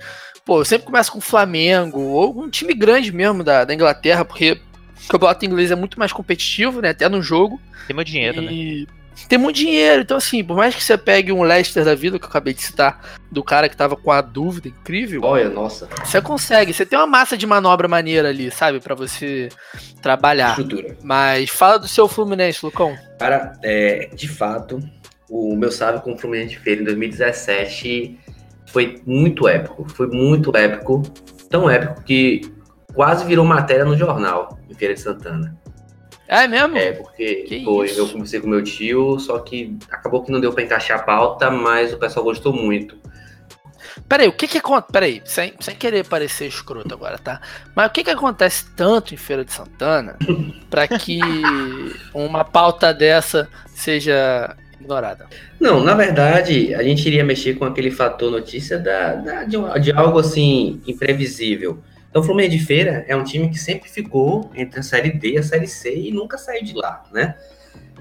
S1: pô, eu sempre começo com o Flamengo, ou um time grande mesmo da, da Inglaterra, porque o campeonato inglês é muito mais competitivo, né? Até no jogo.
S4: Tem muito dinheiro,
S1: e... né? Tem muito dinheiro. Então, assim, por mais que você pegue um Leicester da vida, que eu acabei de citar, do cara que tava com a dúvida incrível.
S3: Olha, nossa.
S1: Você consegue. Você tem uma massa de manobra maneira ali, sabe? para você trabalhar. Estrutura. Mas fala do seu Fluminense, Lucão.
S3: Cara, é, de fato, o meu salve com o Fluminense de Feira em 2017 foi muito épico. Foi muito épico. Tão épico que quase virou matéria no jornal, em Feira de Santana.
S1: É mesmo?
S3: É, porque que foi, isso? eu comecei com meu tio, só que acabou que não deu para encaixar a pauta, mas o pessoal gostou muito.
S1: Peraí, o que que acontece? Peraí, sem, sem querer parecer escroto agora, tá? Mas o que que acontece tanto em Feira de Santana para que uma pauta dessa seja ignorada?
S3: Não, na verdade, a gente iria mexer com aquele fator notícia da, da de, de algo assim imprevisível Então, o Fluminense de Feira é um time que sempre ficou entre a Série D e a Série C e nunca saiu de lá, né?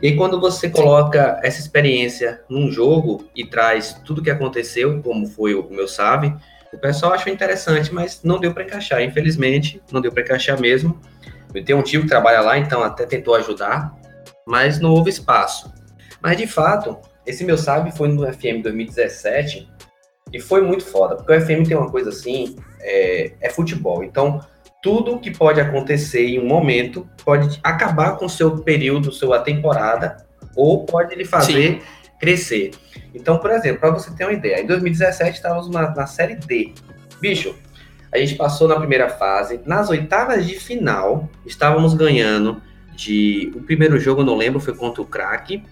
S3: E quando você coloca essa experiência num jogo e traz tudo que aconteceu, como foi o meu Save, o pessoal achou interessante, mas não deu para encaixar. Infelizmente, não deu para encaixar mesmo. Eu tenho um tio que trabalha lá, então até tentou ajudar, mas não houve espaço. Mas de fato, esse meu Save foi no FM 2017 e foi muito foda, porque o FM tem uma coisa assim, é, é futebol. Então, tudo que pode acontecer em um momento pode acabar com o seu período, sua temporada, ou pode lhe fazer Sim. crescer. Então, por exemplo, para você ter uma ideia, em 2017 estávamos na, na Série D. Bicho, a gente passou na primeira fase, nas oitavas de final, estávamos ganhando de. O primeiro jogo, não lembro, foi contra o Crack,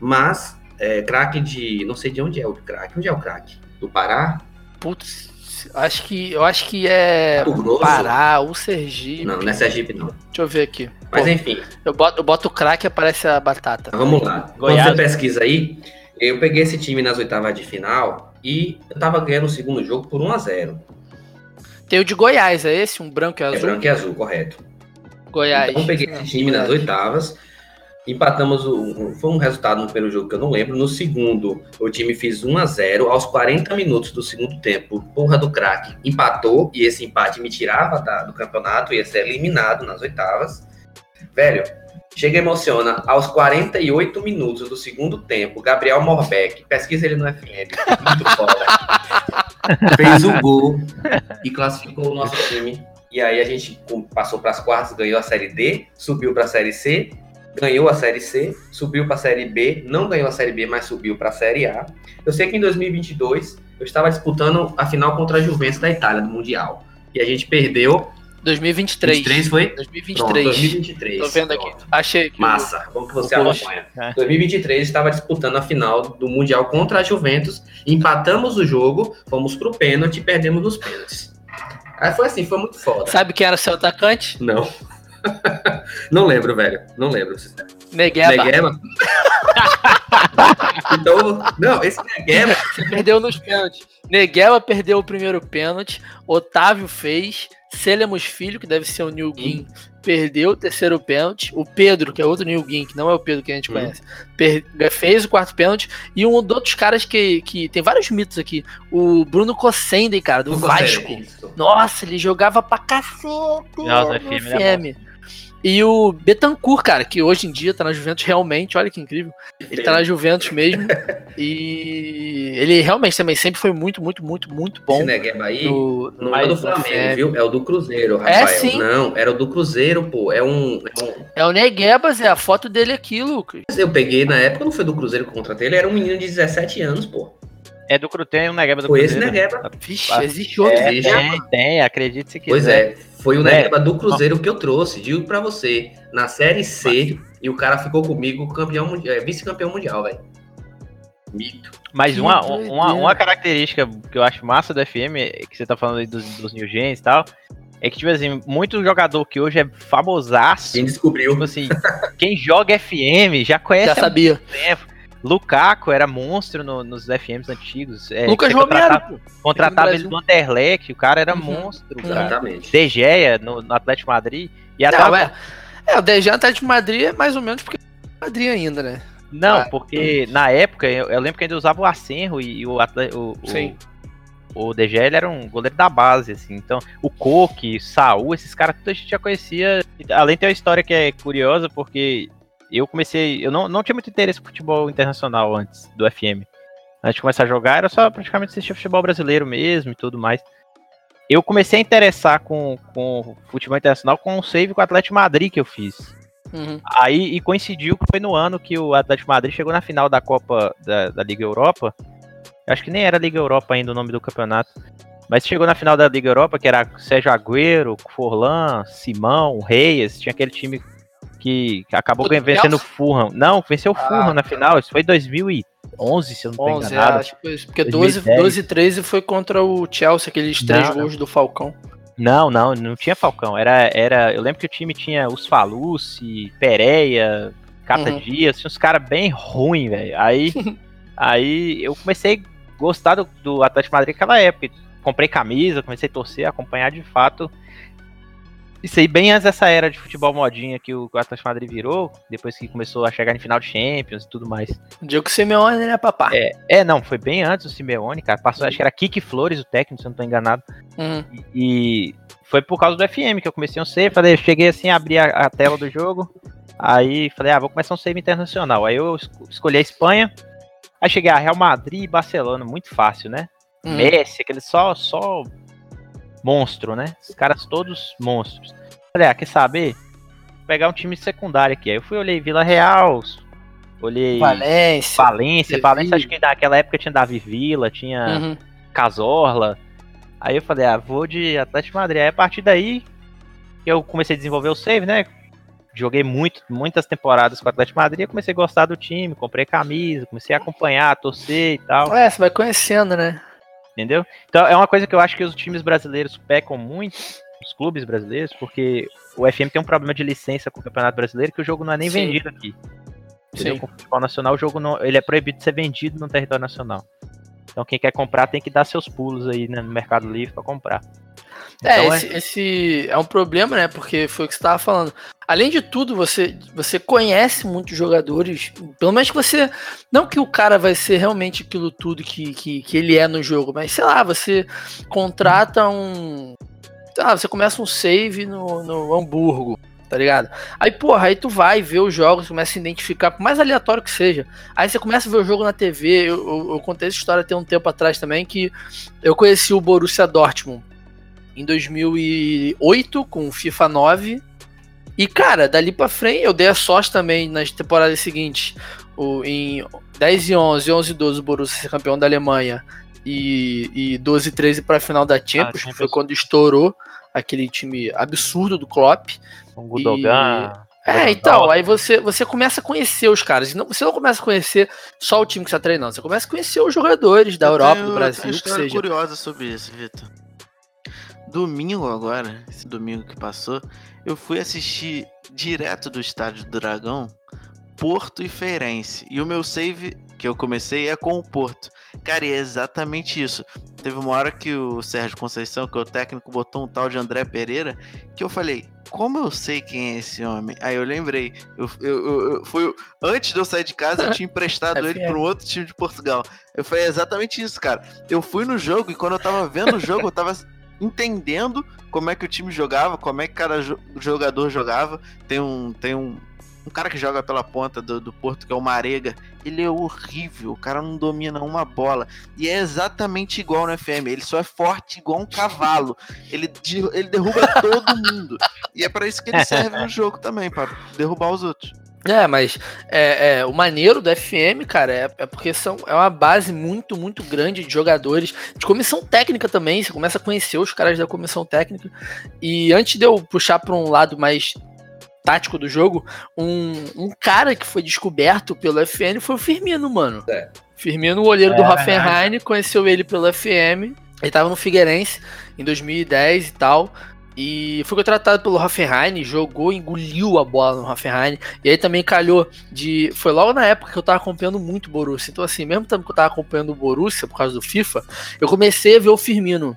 S3: mas é, craque de. Não sei de onde é o craque. Onde é o craque? Do Pará?
S1: Putz, Acho que, eu acho que é o Pará, o Sergipe.
S3: Não, não é Sergipe, não.
S1: Deixa eu ver aqui.
S3: Mas Pô, enfim.
S1: Eu boto, eu boto o craque e aparece a batata.
S3: Vamos lá. Goiás. Quando você pesquisa aí, eu peguei esse time nas oitavas de final e eu tava ganhando o segundo jogo por 1x0.
S1: Tem o de Goiás, é esse? Um branco e é azul? É
S3: branco e azul, correto.
S1: Goiás.
S3: Então eu peguei esse time nas oitavas Empatamos, o, foi um resultado no primeiro jogo que eu não lembro. No segundo, o time fez 1 a 0 aos 40 minutos do segundo tempo. Porra do craque. Empatou e esse empate me tirava da, do campeonato, ia ser eliminado nas oitavas. Velho, chega emociona. Aos 48 minutos do segundo tempo, Gabriel Morbeck, pesquisa ele no FM, muito foda. fez o gol e classificou o nosso time. E aí a gente passou para as quartas, ganhou a Série D, subiu para a Série C ganhou a Série C, subiu para a Série B, não ganhou a Série B, mas subiu para a Série A. Eu sei que em 2022 eu estava disputando a final contra a Juventus da Itália, do Mundial. E a gente perdeu.
S1: 2023.
S3: 2023 foi?
S1: 2023. Pronto,
S3: 2023.
S1: Tô vendo aqui. Achei.
S3: Massa. Bom que você acompanha. É. 2023 estava disputando a final do Mundial contra a Juventus. Empatamos o jogo, fomos pro pênalti e perdemos nos pênaltis. Aí foi assim, foi muito foda.
S1: Sabe quem era seu atacante?
S3: Não. não lembro, velho. Não lembro.
S1: Negueba.
S3: Negueba? então, não, esse Negueba.
S1: Você perdeu nos pênaltis. Negueba perdeu o primeiro pênalti. Otávio fez. Selemos Filho, que deve ser o Nilguin, perdeu o terceiro pênalti. O Pedro, que é outro Nilguin, que não é o Pedro que a gente hum. conhece, fez o quarto pênalti. E um dos outros caras que, que tem vários mitos aqui. O Bruno Cossenden, cara, do o Vasco. Nossa, ele jogava pra cacete. Nossa, FM. FM. E o Betancourt, cara, que hoje em dia tá na Juventus realmente, olha que incrível. Ele tá na Juventus mesmo. e ele realmente também sempre foi muito, muito, muito, muito bom. Esse
S3: Negueba aí no, não é do Flamengo, viu? É o do Cruzeiro, é, Rafael. É, sim. Não, era o do Cruzeiro, pô. É um.
S1: É, um... é o Neguebas, é a foto dele aqui, Lucas.
S3: Eu peguei na época, não foi do Cruzeiro que eu contratei, ele era um menino de 17 anos, pô.
S4: É do Cruzeiro, um Negueba do
S3: Foi
S4: Cruzeiro.
S3: esse Negueba.
S1: Vixe, existe outro. É,
S4: tem, tem, acredite se quiser.
S3: Pois é, foi o Negueba do Cruzeiro que eu trouxe, digo pra você. Na Série C, e o cara ficou comigo campeão, é, vice-campeão mundial, velho.
S4: Mito. Mas uma, uma, uma, característica que eu acho massa do FM, que você tá falando aí dos, dos New Gens e tal, é que, tipo assim, muito jogador que hoje é famosaço.
S3: Quem descobriu?
S4: Tipo assim, quem joga FM já conhece.
S1: Já sabia.
S4: Tempo. Lukaku era monstro no, nos FMs antigos.
S1: É, Lucas Romero.
S4: Contratava, ele do Anderlecht, o cara era uhum. monstro. Exatamente. De Gea no, no, Atlético Madrid.
S1: E até Não, é, é, o De Gea no Atlético Madrid é mais ou menos porque é Madrid ainda, né?
S4: Não, ah, porque na época, eu, eu, lembro que ainda usava o Acenro e, e o, o, Sim. o, o De Gea ele era um goleiro da base, assim. Então, o Coque, Saul, esses caras tudo a gente já conhecia. Além de ter uma história que é curiosa, porque eu comecei. Eu não, não tinha muito interesse em futebol internacional antes do FM. Antes de começar a jogar, era só praticamente assistir futebol brasileiro mesmo e tudo mais. Eu comecei a interessar com, com futebol internacional com um save com o Atlético Madrid que eu fiz. Uhum. Aí e coincidiu que foi no ano que o Atlético Madrid chegou na final da Copa da, da Liga Europa. Acho que nem era Liga Europa ainda o nome do campeonato. Mas chegou na final da Liga Europa, que era Sérgio Agüero, Forlan, Simão, Reis, tinha aquele time que acabou vencendo o Fulham. Não, venceu o Fulham ah, na tá. final. Isso foi 2011, se eu não tô 11, enganado.
S1: Acho que isso, porque 12, 12 e 13 foi contra o Chelsea, aqueles três não, gols do Falcão.
S4: Não, não, não tinha Falcão. Era, era, eu lembro que o time tinha os Falucci, Pereira, Cata uhum. Dias, tinha uns caras bem ruins, velho. Aí, aí eu comecei a gostar do, do Atlético Madrid naquela época. Comprei camisa, comecei a torcer, a acompanhar de fato Isso aí bem antes dessa era de futebol modinha que o Atlético Madrid virou, depois que começou a chegar em final de Champions e tudo mais.
S1: O Diego Simeone, né, papá?
S4: É, é, não, foi bem antes do Simeone, cara. Passou, acho que era Kiki Flores, o técnico, se eu não tô enganado.
S1: Uhum.
S4: E foi por causa do FM que eu comecei um save. Falei, eu cheguei assim, abri a, a tela do jogo. Aí falei, ah, vou começar um save internacional. Aí eu escolhi a Espanha. Aí cheguei a Real Madrid e Barcelona, muito fácil, né?
S1: Uhum.
S4: Messi, aquele só, só monstro, né? Os caras todos monstros. Falei, ah, quer saber? Vou pegar um time secundário aqui. Aí eu fui, olhei Vila Real, olhei
S1: Valência.
S4: Valência. Valência, acho que naquela época tinha Davi Villa, tinha
S1: Uhum.
S4: Casorla. Aí eu falei, ah, vou de Atlético de Madrid. Aí a partir daí eu comecei a desenvolver o save, né? Joguei muito, muitas temporadas com o Atlético de Madrid, comecei a gostar do time, comprei camisa, comecei a acompanhar, torcer e tal,
S1: É, você vai conhecendo, né?
S4: Entendeu? Então é uma coisa que eu acho que os times brasileiros pecam muito, os clubes brasileiros, porque o FM tem um problema de licença com o Campeonato Brasileiro que o jogo não é nem
S1: Sim.
S4: vendido aqui. Entendeu?
S1: Sim.
S4: Com o futebol nacional, o jogo não, ele é proibido de ser vendido no território nacional. Então quem quer comprar tem que dar seus pulos aí né, no Mercado Livre para comprar.
S1: É,
S4: Então,
S1: esse, esse é um problema, né? Porque foi o que você estava falando. Além de tudo, você, você conhece muitos jogadores. Pelo menos que você. Não que o cara vai ser realmente aquilo tudo que, que, que ele é no jogo, mas sei lá, você contrata um. Lá, você começa um save no, no Hamburgo, tá ligado? Aí, porra, aí tu vai ver os jogos, começa a se identificar, por mais aleatório que seja. Aí você começa a ver o jogo na TV. Eu, eu, eu contei essa história tem um tempo atrás também, que eu conheci o Borussia Dortmund em 2008 com o FIFA 9. E cara, dali pra frente eu dei a sorte também nas temporadas seguintes. O, em 10 e 11, 11 e 12 o Borussia ser campeão da Alemanha e, e 12 e 13 pra final da Champions, que
S4: Champions.
S1: foi quando estourou aquele time absurdo do Klopp.
S4: Com o Gudogan.
S1: É, então, aí você, você começa a conhecer os caras. E não- Você não começa a conhecer só o time que você tá treinando, você começa a conhecer os jogadores da
S2: Eu
S1: Europa,
S2: tenho
S1: do Brasil, que
S2: história
S1: seja.
S2: curiosa sobre isso, Vitor. Domingo agora, esse domingo que passou, eu fui assistir direto do estádio do Dragão, Porto e Feirense. E o meu save que eu comecei é com o Porto. Cara, e é exatamente isso. Teve uma hora que o Sérgio Conceição, que é o técnico, botou um tal de André Pereira, que eu falei, como eu sei quem é esse homem? Aí eu lembrei, eu, eu, eu, eu- foi antes de eu sair de casa, eu tinha emprestado ele
S1: FM.
S2: para um outro time de Portugal. Eu falei exatamente isso, cara. Eu fui no jogo e quando eu tava vendo o jogo, eu tava entendendo como é que o time jogava, como é que cada jo- jogador jogava. Tem um, tem um, um cara que joga pela ponta do, do Porto, que é o Marega. Ele é horrível, o cara não domina uma bola. E é exatamente igual no FM. Ele só é forte igual um cavalo. Ele, ele derruba todo mundo. E é pra isso que ele serve no jogo também, pra derrubar os outros.
S1: É, mas é, é, o maneiro do FM, cara, é, é porque são, é uma base muito, muito grande de jogadores, de comissão técnica também. Você começa a conhecer os caras da comissão técnica. E antes de eu puxar para um lado mais tático do jogo, um, um cara que foi descoberto pelo FN foi o Firmino, mano.
S3: É.
S1: Firmino, o olheiro do
S4: É,
S1: Hoffenheim, conheceu ele pelo FM. Ele tava no Figueirense em 2010 e tal. E foi contratado pelo Hoffenheim, jogou, engoliu a bola no Hoffenheim. E aí também calhou de. Foi logo na época que eu tava acompanhando muito o Borussia. Então, assim, mesmo tempo que eu tava acompanhando o Borussia por causa do FIFA, eu comecei a ver o Firmino.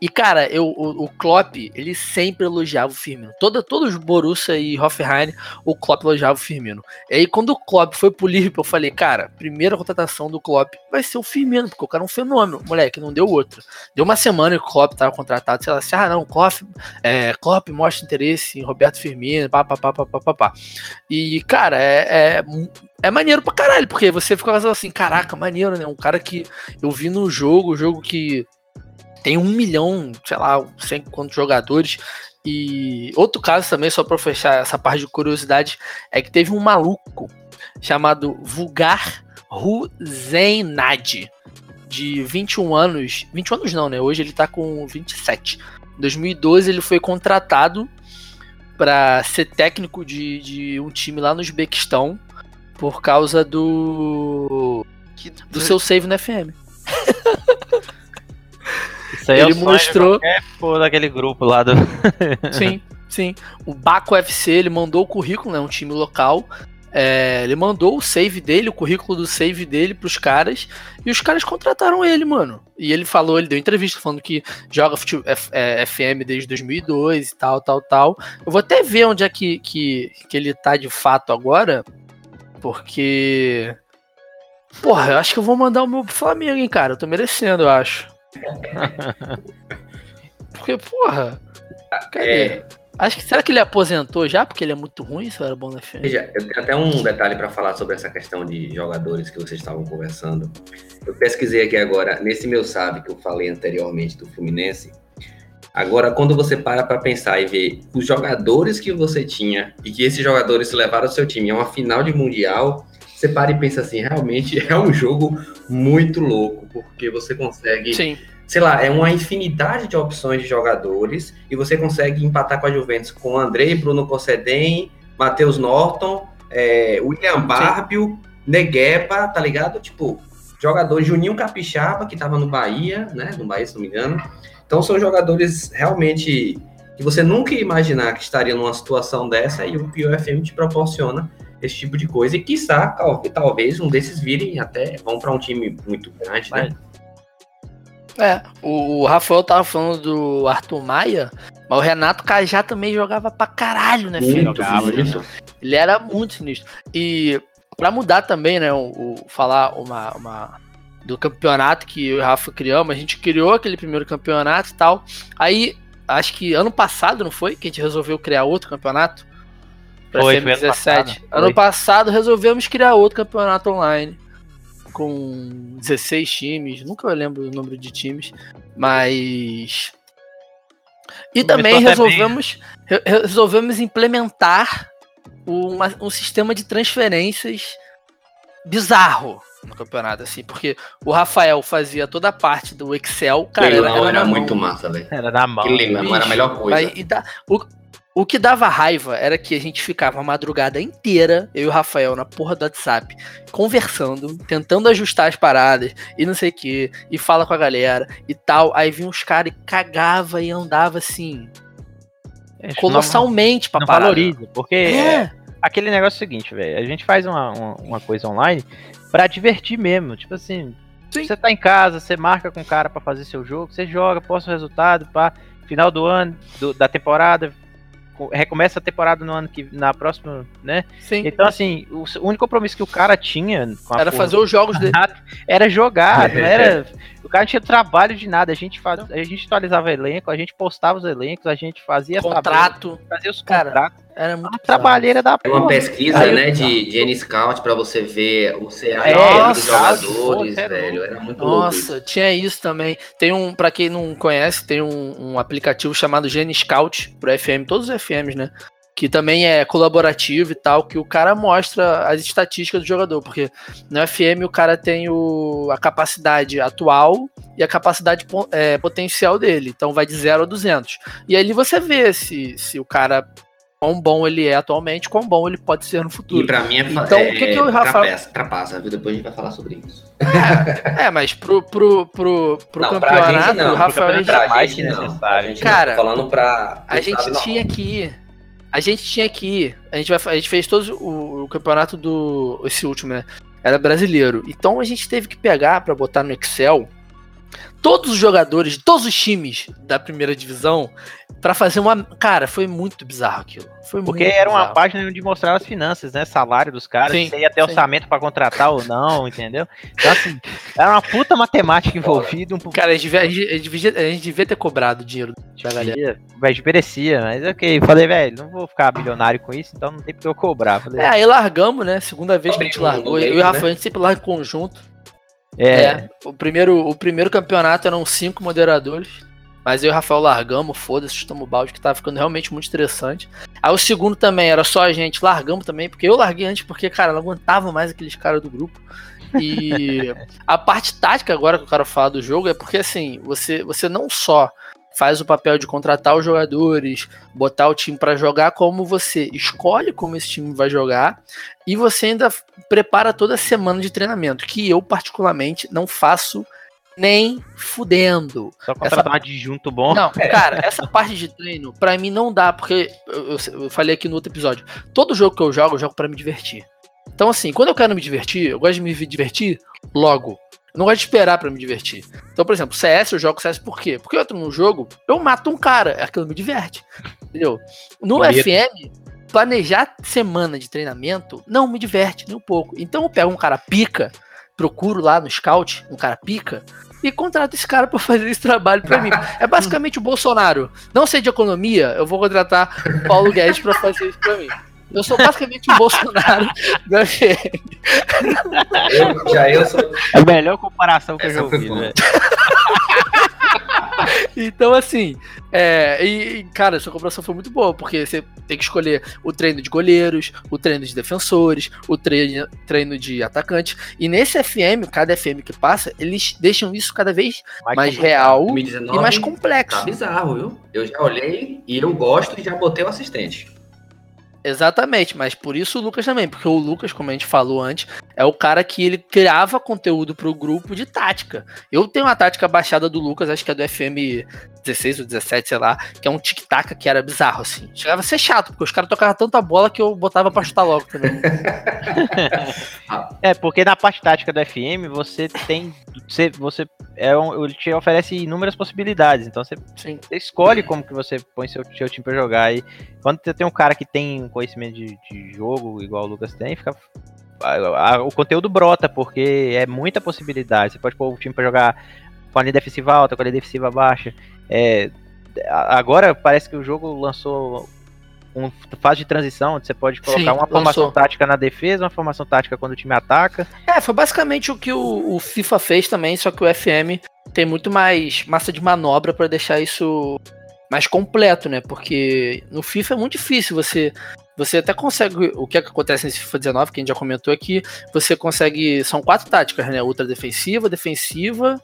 S1: E, cara, eu, o, o Klopp, ele sempre elogiava o Firmino. Toda, todos os Borussia e Hoffenheim, o Klopp elogiava o Firmino. E aí, quando o Klopp foi pro Liverpool, eu falei, cara, primeira contratação do Klopp vai ser o Firmino, porque o cara é um fenômeno. Moleque, não deu outro. Deu uma semana que o Klopp tava contratado, sei lá, assim, ah, não, Klopp, é, Klopp mostra interesse em Roberto Firmino, pá, pá, pá, pá, pá, pá, pá. E, cara, é, é, é maneiro pra caralho, porque você fica assim, caraca, maneiro, né? Um cara que eu vi no jogo, jogo que tem um milhão, sei lá, sei quantos jogadores. E outro caso também, só pra fechar essa parte de curiosidade, é que teve um maluco chamado Vulgar Ruzenad, de 21 anos. 21 anos não, né? Hoje ele tá com 27. Em 2012 ele foi contratado para ser técnico de, de um time lá no Uzbequistão por causa do do seu save no FM.
S4: Isso aí
S1: Ele
S4: é o
S1: mostrou-
S4: daquele grupo lá do.
S1: Sim, sim. O Baco FC, ele mandou o currículo, né? Um time local. É, ele mandou o save dele, o currículo do save dele pros caras, e os caras contrataram ele, mano. E ele falou, ele deu entrevista falando que joga fute- F- é, FM desde 2002 e tal, tal, tal. Eu vou até ver onde é que, que, que ele tá de fato agora, porque. Porra, eu acho que eu vou mandar o meu pro Flamengo, hein, cara. Eu tô merecendo, eu acho. Porque, porra. Cadê?
S3: É,
S1: Acho que será que ele aposentou já porque ele é muito ruim? Se eu era bom na FM.
S3: veja, eu tenho até um detalhe para falar sobre essa questão de jogadores que vocês estavam conversando. Eu pesquisei aqui agora, nesse meu sabe que eu falei anteriormente do Fluminense. Agora, quando você para para pensar e ver os jogadores que você tinha e que esses jogadores levaram o seu time a uma final de mundial, você para e pensa assim, realmente é um jogo muito louco, porque você consegue
S1: Sim.
S3: sei lá, é uma infinidade de opções de jogadores e você consegue empatar com a Juventus com Andrei, Bruno Cossedem, Matheus Norton, é, William Barbio, Negueba, tá ligado? Tipo, jogador Juninho Capixaba, que tava no Bahia, né? No Bahia, se não me engano. Então são jogadores realmente que você nunca ia imaginar que estaria numa situação dessa e o POFM te proporciona esse tipo de coisa e quiçá, tal- talvez um desses virem até vão para um time muito grande, né?
S1: É, o, o Rafael tava falando do Arthur Maia, mas o Renato Cajá também jogava pra caralho, né, filho?
S3: Muito,
S4: jogava,
S3: muito.
S1: Ele era muito sinistro. E pra mudar também, né, o, o- falar uma, uma do campeonato que eu e o Rafa criamos, a gente criou aquele primeiro campeonato e tal. Aí, acho que ano passado, não foi? Que a gente resolveu criar outro campeonato? Pra
S4: Foi, foi ano
S1: FM17.
S4: passado.
S1: Ano
S4: Foi.
S1: passado resolvemos criar outro campeonato online. Com 16 times, nunca eu lembro o número de times, mas. E também resolvemos, re- resolvemos implementar uma- um sistema de transferências bizarro no campeonato, assim, porque o Rafael fazia toda a parte do Excel, cara,
S3: Leilão
S1: era,
S3: era,
S1: na mão.
S3: muito massa, velho.
S4: Era na mão.
S3: Leilão era a melhor coisa.
S1: Aí, e dá- o, o que dava raiva era que a gente ficava a madrugada inteira, eu e o Rafael, na porra do WhatsApp, conversando, tentando ajustar as paradas e não sei o que, e fala com a galera e tal. Aí vinha uns caras e cagava e andava assim,
S4: Não-
S1: colossalmente pra
S4: Não
S1: parada.
S4: valoriza, porque
S1: É,
S4: é aquele negócio seguinte, velho. A gente faz uma, uma, uma coisa online pra divertir mesmo. Tipo assim,
S1: Sim.
S4: você tá em casa, você marca com o cara pra fazer seu jogo, você joga, posta o resultado, pá. Final do ano, do- da temporada, recomeça a temporada no ano que na próxima, né?
S1: sim.
S4: Então assim, o, único compromisso que o cara tinha com a
S1: Era
S4: porra
S1: fazer os jogos dele.
S4: era jogar, não era. O cara não tinha trabalho de nada. A gente faz, a gente atualizava elenco, a gente postava os elencos, a gente fazia tabelas,
S1: Contrato.
S4: fazia os
S1: Cara,
S4: contratos.
S1: Era muito
S4: Uma trabalheira da
S3: É uma
S4: porra.
S3: pesquisa,
S4: Aí eu-
S3: né, de, de N-Scout pra você ver o CA
S4: É,
S3: dos jogadores,
S4: pô,
S3: velho.
S4: louco.
S3: Era muito louco.
S1: Nossa, tinha isso também. Tem um, pra quem não conhece, tem um, um aplicativo chamado Gene Scout pro FM, todos os FMs, né? Que também é colaborativo e tal, que o cara mostra as estatísticas do jogador, porque no FM o cara tem o, a capacidade atual e a capacidade é, potencial dele, então vai de 0 a 200. E ali você vê se, se o cara, quão bom ele é atualmente, quão bom ele pode ser no
S3: E
S1: futuro.
S3: pra mim é,
S1: Então,
S3: é,
S1: o que que o Rafael-
S3: trapaça, trapaça, viu? Depois a gente vai falar sobre isso.
S1: É, mas pro, pro, pro, pro
S3: Não, pra
S1: campeonato,
S3: gente não,
S1: o Rafael
S4: pro
S1: já-
S4: campeonato- mais
S3: gente
S4: que
S3: não,
S4: necessário.
S3: pra gente
S1: Cara,
S3: não. falando pra.
S1: A gente tinha que ir. A gente tinha que ir. A gente, vai, a gente fez todo o, o campeonato do. Esse último, né? Era brasileiro. Então a gente teve que pegar pra botar no Excel todos os jogadores de todos os times da primeira divisão pra fazer uma. Cara, foi muito bizarro aquilo. Foi
S4: Porque era uma
S1: bizarro.
S4: página onde mostrava as finanças, né? Salário dos caras,
S1: Sim,
S4: se ia ter
S1: sim.
S4: orçamento pra contratar ou não, entendeu? Então, assim, era uma puta matemática envolvida, um
S1: Cara, a gente, devia, a, gente, a gente devia, a gente devia ter cobrado dinheiro da galera.
S4: Velho, merecia, mas ok. Falei, velho, não vou ficar bilionário com isso, então não tem porque eu cobrar. Falei,
S1: É, aí largamos, né? Segunda vez que a gente largou. Eu e o Rafael, a gente sempre larga em conjunto.
S4: É,
S1: É, o primeiro, o primeiro campeonato eram cinco moderadores. Mas eu e o Rafael largamos, foda-se, chutamos o balde, que tava ficando realmente muito estressante. Aí o segundo também era só a gente, largamos também, porque eu larguei antes, porque, cara, não aguentava mais aqueles caras do grupo. E a parte tática agora que eu quero falar do jogo é porque, assim, você, você não só faz o papel de contratar os jogadores, botar o time pra jogar, como você escolhe como esse time vai jogar e você ainda prepara toda a semana de treinamento, que eu particularmente não faço nem fudendo.
S4: só contratar um adjunto bom.
S1: Não, cara, essa parte de treino, pra mim não dá, porque eu, eu- eu falei aqui no outro episódio, todo jogo que eu jogo, eu jogo pra me divertir. Então, assim, quando eu quero me divertir, eu gosto de me divertir logo. Eu não gosto de esperar para me divertir. Então, por exemplo, CS, eu jogo CS por quê? Porque eu entro num jogo, eu mato um cara, é aquilo me diverte. Entendeu? No Bonito. FM, planejar semana de treinamento não me diverte nem um pouco. Então eu pego um cara pica, procuro lá no scout um cara pica e contrato esse cara para fazer esse trabalho para mim. É basicamente o Bolsonaro. Não sei de economia, eu vou contratar o Paulo Guedes para fazer isso para mim. Eu sou basicamente o Bolsonaro da FM.
S3: Eu, já eu sou.
S4: É a melhor comparação que Essa eu já ouvi, né?
S1: então, assim, é, e, cara, essa comparação foi muito boa, porque você tem que escolher o treino de goleiros, o treino de defensores, o treino, treino de atacante. E nesse FM, cada FM que passa, eles deixam isso cada vez mais, mais real 2019, e mais complexo.
S3: Tá bizarro, viu? Eu já olhei e eu gosto e já botei o assistente.
S1: Exatamente, mas por isso o Lucas também, porque o Lucas, como a gente falou antes, é o cara que ele criava conteúdo pro grupo de tática. Eu tenho uma tática baixada do Lucas, acho que é do FM 16 ou 17, sei lá, que é um tic-tac que era bizarro, assim. Chegava a ser chato, porque os caras tocavam tanta bola que eu botava pra chutar logo também.
S4: é, porque na parte tática do FM você tem. Você, você é um, ele te oferece inúmeras possibilidades. Então você, você escolhe como que você põe seu, seu time pra jogar. E quando você tem um cara que tem conhecimento de, de jogo, igual o Lucas tem, fica o conteúdo brota, porque é muita possibilidade. Você pode pôr o time para jogar com a linha defensiva alta, com a linha defensiva baixa. É, agora parece que o jogo lançou uma fase de transição, onde você pode colocar Sim, uma formação lançou. tática na defesa, uma formação tática quando o time ataca.
S1: É, foi basicamente o que o, o FIFA fez também, só que o FM tem muito mais massa de manobra para deixar isso mais completo, né? Porque no FIFA é muito difícil você você até consegue. O que, é que acontece nesse FIFA 19, que a gente já comentou aqui, você consegue. São quatro táticas, né? Ultra defensiva, defensiva.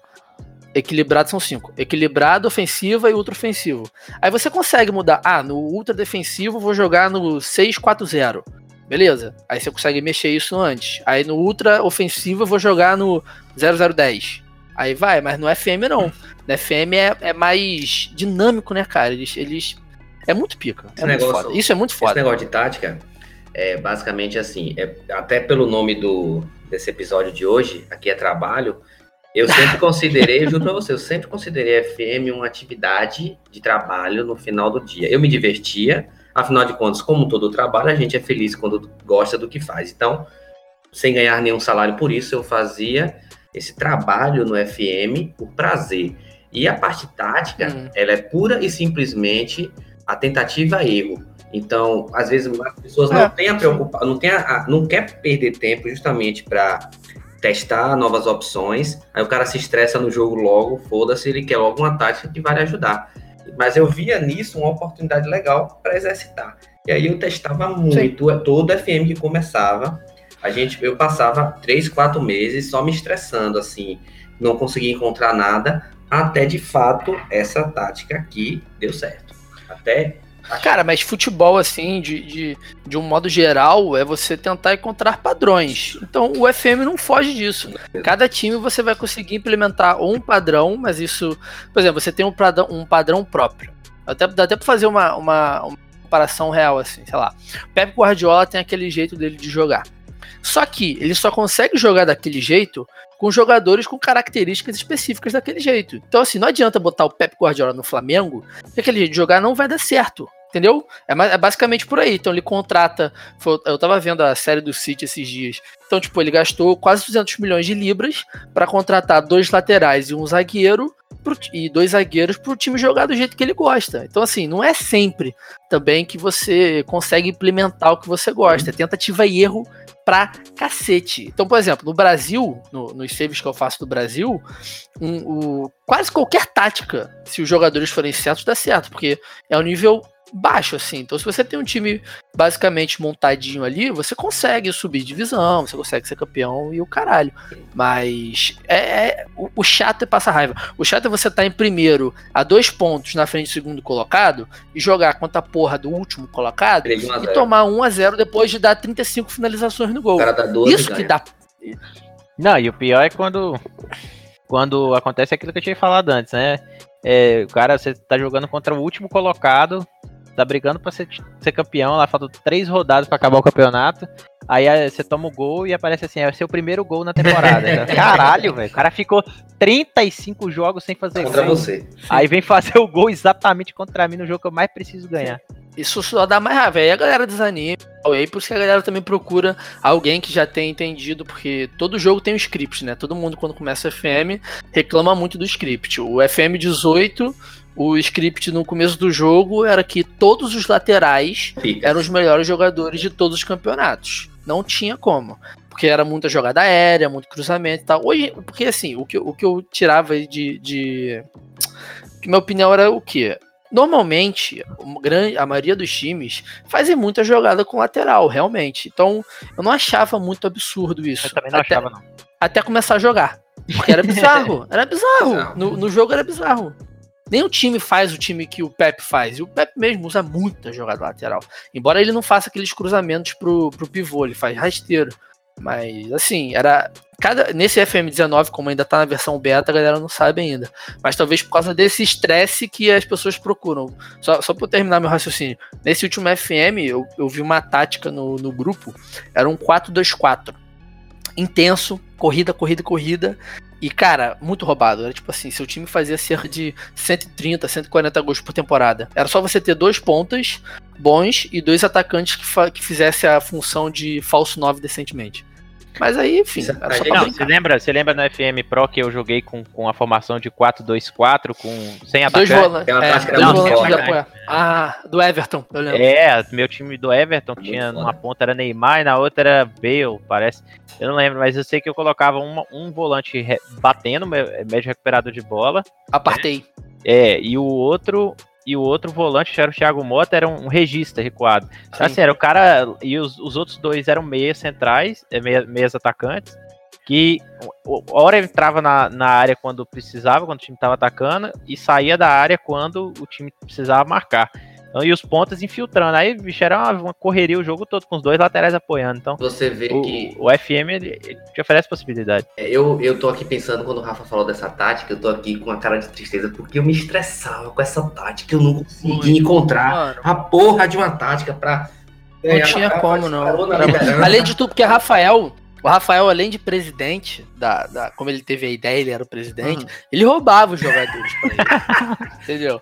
S1: Equilibrado são cinco. Equilibrado, ofensiva e ultra ofensivo. Aí você consegue mudar. Ah, no ultra defensivo vou jogar no 6-4-0. Beleza. Aí você consegue mexer isso antes. Aí no ultra ofensivo eu vou jogar no 0010. Aí vai, mas no FM não. No FM é, é mais dinâmico, né, cara? Eles, eles é muito pica. É muito negócio, Isso é muito foda.
S3: Esse negócio de tática é basicamente assim, é, até pelo nome do, desse episódio de hoje, aqui é trabalho, eu sempre considerei, juro pra você, eu sempre considerei a FM uma atividade de trabalho no final do dia. Eu me divertia, afinal de contas, como todo trabalho, a gente é feliz quando gosta do que faz. Então, sem ganhar nenhum salário por isso, eu fazia esse trabalho no FM por prazer. E a parte tática, hum. ela é pura e simplesmente a tentativa é erro. Então, às vezes as pessoas não é. têm a preocupar, não, a, não quer perder tempo justamente para testar novas opções. Aí o cara se estressa no jogo logo, foda-se, ele quer logo uma tática que vai lhe ajudar. Mas eu via nisso uma oportunidade legal para exercitar. E aí eu testava muito, Sim. todo FM que começava, a gente, eu passava três, quatro meses só me estressando, assim, não conseguia encontrar nada, até de fato essa tática aqui deu certo até.
S1: Cara, mas futebol, assim, de, de, de um modo geral, é você tentar encontrar padrões. Então o FM não foge disso. Cada time você vai conseguir implementar um padrão, mas isso. Por exemplo, você tem um padrão, um padrão próprio. Até, dá até pra fazer uma, uma, uma comparação real, assim, sei lá. Pep Guardiola tem aquele jeito dele de jogar. Só que ele só consegue jogar daquele jeito com jogadores com características específicas daquele jeito. Então, assim, não adianta botar o Pep Guardiola no Flamengo, que aquele jeito de jogar não vai dar certo. Entendeu? É, é basicamente por aí. Então ele contrata. Foi, eu tava vendo a série do City esses dias. Então, tipo, ele gastou quase 200 milhões de libras para contratar dois laterais e um zagueiro pro, e dois zagueiros pro time jogar do jeito que ele gosta. Então, assim, não é sempre também que você consegue implementar o que você gosta. É tentativa e erro pra cacete. Então, por exemplo, no Brasil, no, nos saves que eu faço do Brasil, um, o, quase qualquer tática, se os jogadores forem certos, dá certo, porque é um nível baixo, assim. Então, se você tem um time basicamente montadinho ali, você consegue subir divisão, você consegue ser campeão e o caralho. Mas é, é o, o, chato é passar raiva. O chato é você estar tá em primeiro a dois pontos na frente do segundo colocado e jogar contra a porra do último colocado e tomar 1 a 0 depois de dar 35 finalizações no gol. Isso que dá.
S4: Não, e o pior é quando quando acontece aquilo que eu tinha falado antes, né? É, o cara, você tá jogando contra o último colocado, tá brigando pra ser, ser campeão, lá faltam três rodadas para acabar o campeonato. Aí você toma o gol e aparece assim, é o seu primeiro gol na temporada. Caralho, velho. O cara ficou 35 jogos sem fazer
S3: Contra
S4: gol.
S3: você.
S4: Aí vem fazer o gol exatamente contra mim no jogo que eu mais preciso ganhar.
S1: Isso só dá mais raiva. Aí a galera desanima. E aí por isso que a galera também procura alguém que já tenha entendido, porque todo jogo tem um script, né? Todo mundo quando começa o FM reclama muito do script. O FM 18, o script no começo do jogo era que todos os laterais
S3: Fica.
S1: eram os melhores jogadores de todos os campeonatos. Não tinha como. Porque era muita jogada aérea, muito cruzamento e tal. Hoje, porque assim, o que, eu- o que eu tirava de. de... que Minha opinião era o quê? Normalmente, a maioria dos times fazem muita jogada com lateral, realmente. Então, eu não achava muito absurdo isso.
S4: Eu também não
S1: até,
S4: achava, não.
S1: até começar a jogar. Porque era bizarro. Era bizarro.
S3: Bizarro.
S1: No, no jogo era bizarro. O time faz o time que o Pep faz. E o Pep mesmo usa muita jogada lateral. Embora ele não faça aqueles cruzamentos pro, pro pivô, ele faz rasteiro. Mas, assim, era. Cada, nesse FM19, como ainda tá na versão beta, a galera não sabe ainda. Mas talvez por causa desse estresse que as pessoas procuram. Só, só pra eu terminar meu raciocínio. Nesse último FM, eu, eu vi uma tática no, no grupo. Era um 4-2-4. Intenso, corrida, corrida, corrida. E, cara, muito roubado. Era tipo assim, seu time fazia cerca de 130, 140 gols por temporada. Era só você ter dois pontas bons e dois atacantes que, que fizesse a função de falso 9 decentemente. Mas aí, enfim,
S3: gente-
S1: pra
S4: Não, você lembra, você lembra no FM Pro que eu joguei com, com a formação de 4-2-4 com sem
S1: Dois
S4: atacante?
S1: volantes.
S3: Aquela
S1: É, dois volantes de
S4: forte,
S1: apoio. Ah, do Everton, eu lembro.
S4: É, meu time do Everton
S3: Muito
S4: tinha
S3: foda.
S4: numa ponta era Neymar e na outra era Bale, parece. Eu não lembro, mas eu sei que eu colocava uma- um volante re- batendo, médio recuperador de bola,
S1: Apartei.
S4: é, e o outro e o outro volante, que era o Thiago Mota, era um regista recuado. Então,
S1: Sim.
S4: assim, era o cara. E os, os outros dois eram meias centrais, é, meia- meias atacantes. Que hora entrava na, na área quando precisava, quando o time estava atacando, e saía da área quando o time precisava marcar. E os pontas infiltrando. Aí, bicho, era uma, uma correria o jogo todo, com os dois laterais apoiando. Então,
S3: Você vê que
S4: o, o FM ele, ele te oferece possibilidade.
S3: É, Eu, eu tô aqui pensando, quando o Rafa falou dessa tática, eu tô aqui com a cara de tristeza, porque eu me estressava com essa tática, eu não conseguia
S1: Muito.
S3: encontrar
S1: Mano,
S3: a porra de uma tática pra.
S1: não
S3: ganhar
S1: tinha como, não.
S3: liderança.
S1: Além de tudo, porque Rafael, o Rafael, além de presidente, da, da- como ele teve a ideia, ele era o presidente, ele roubava os jogadores pra ele. entendeu?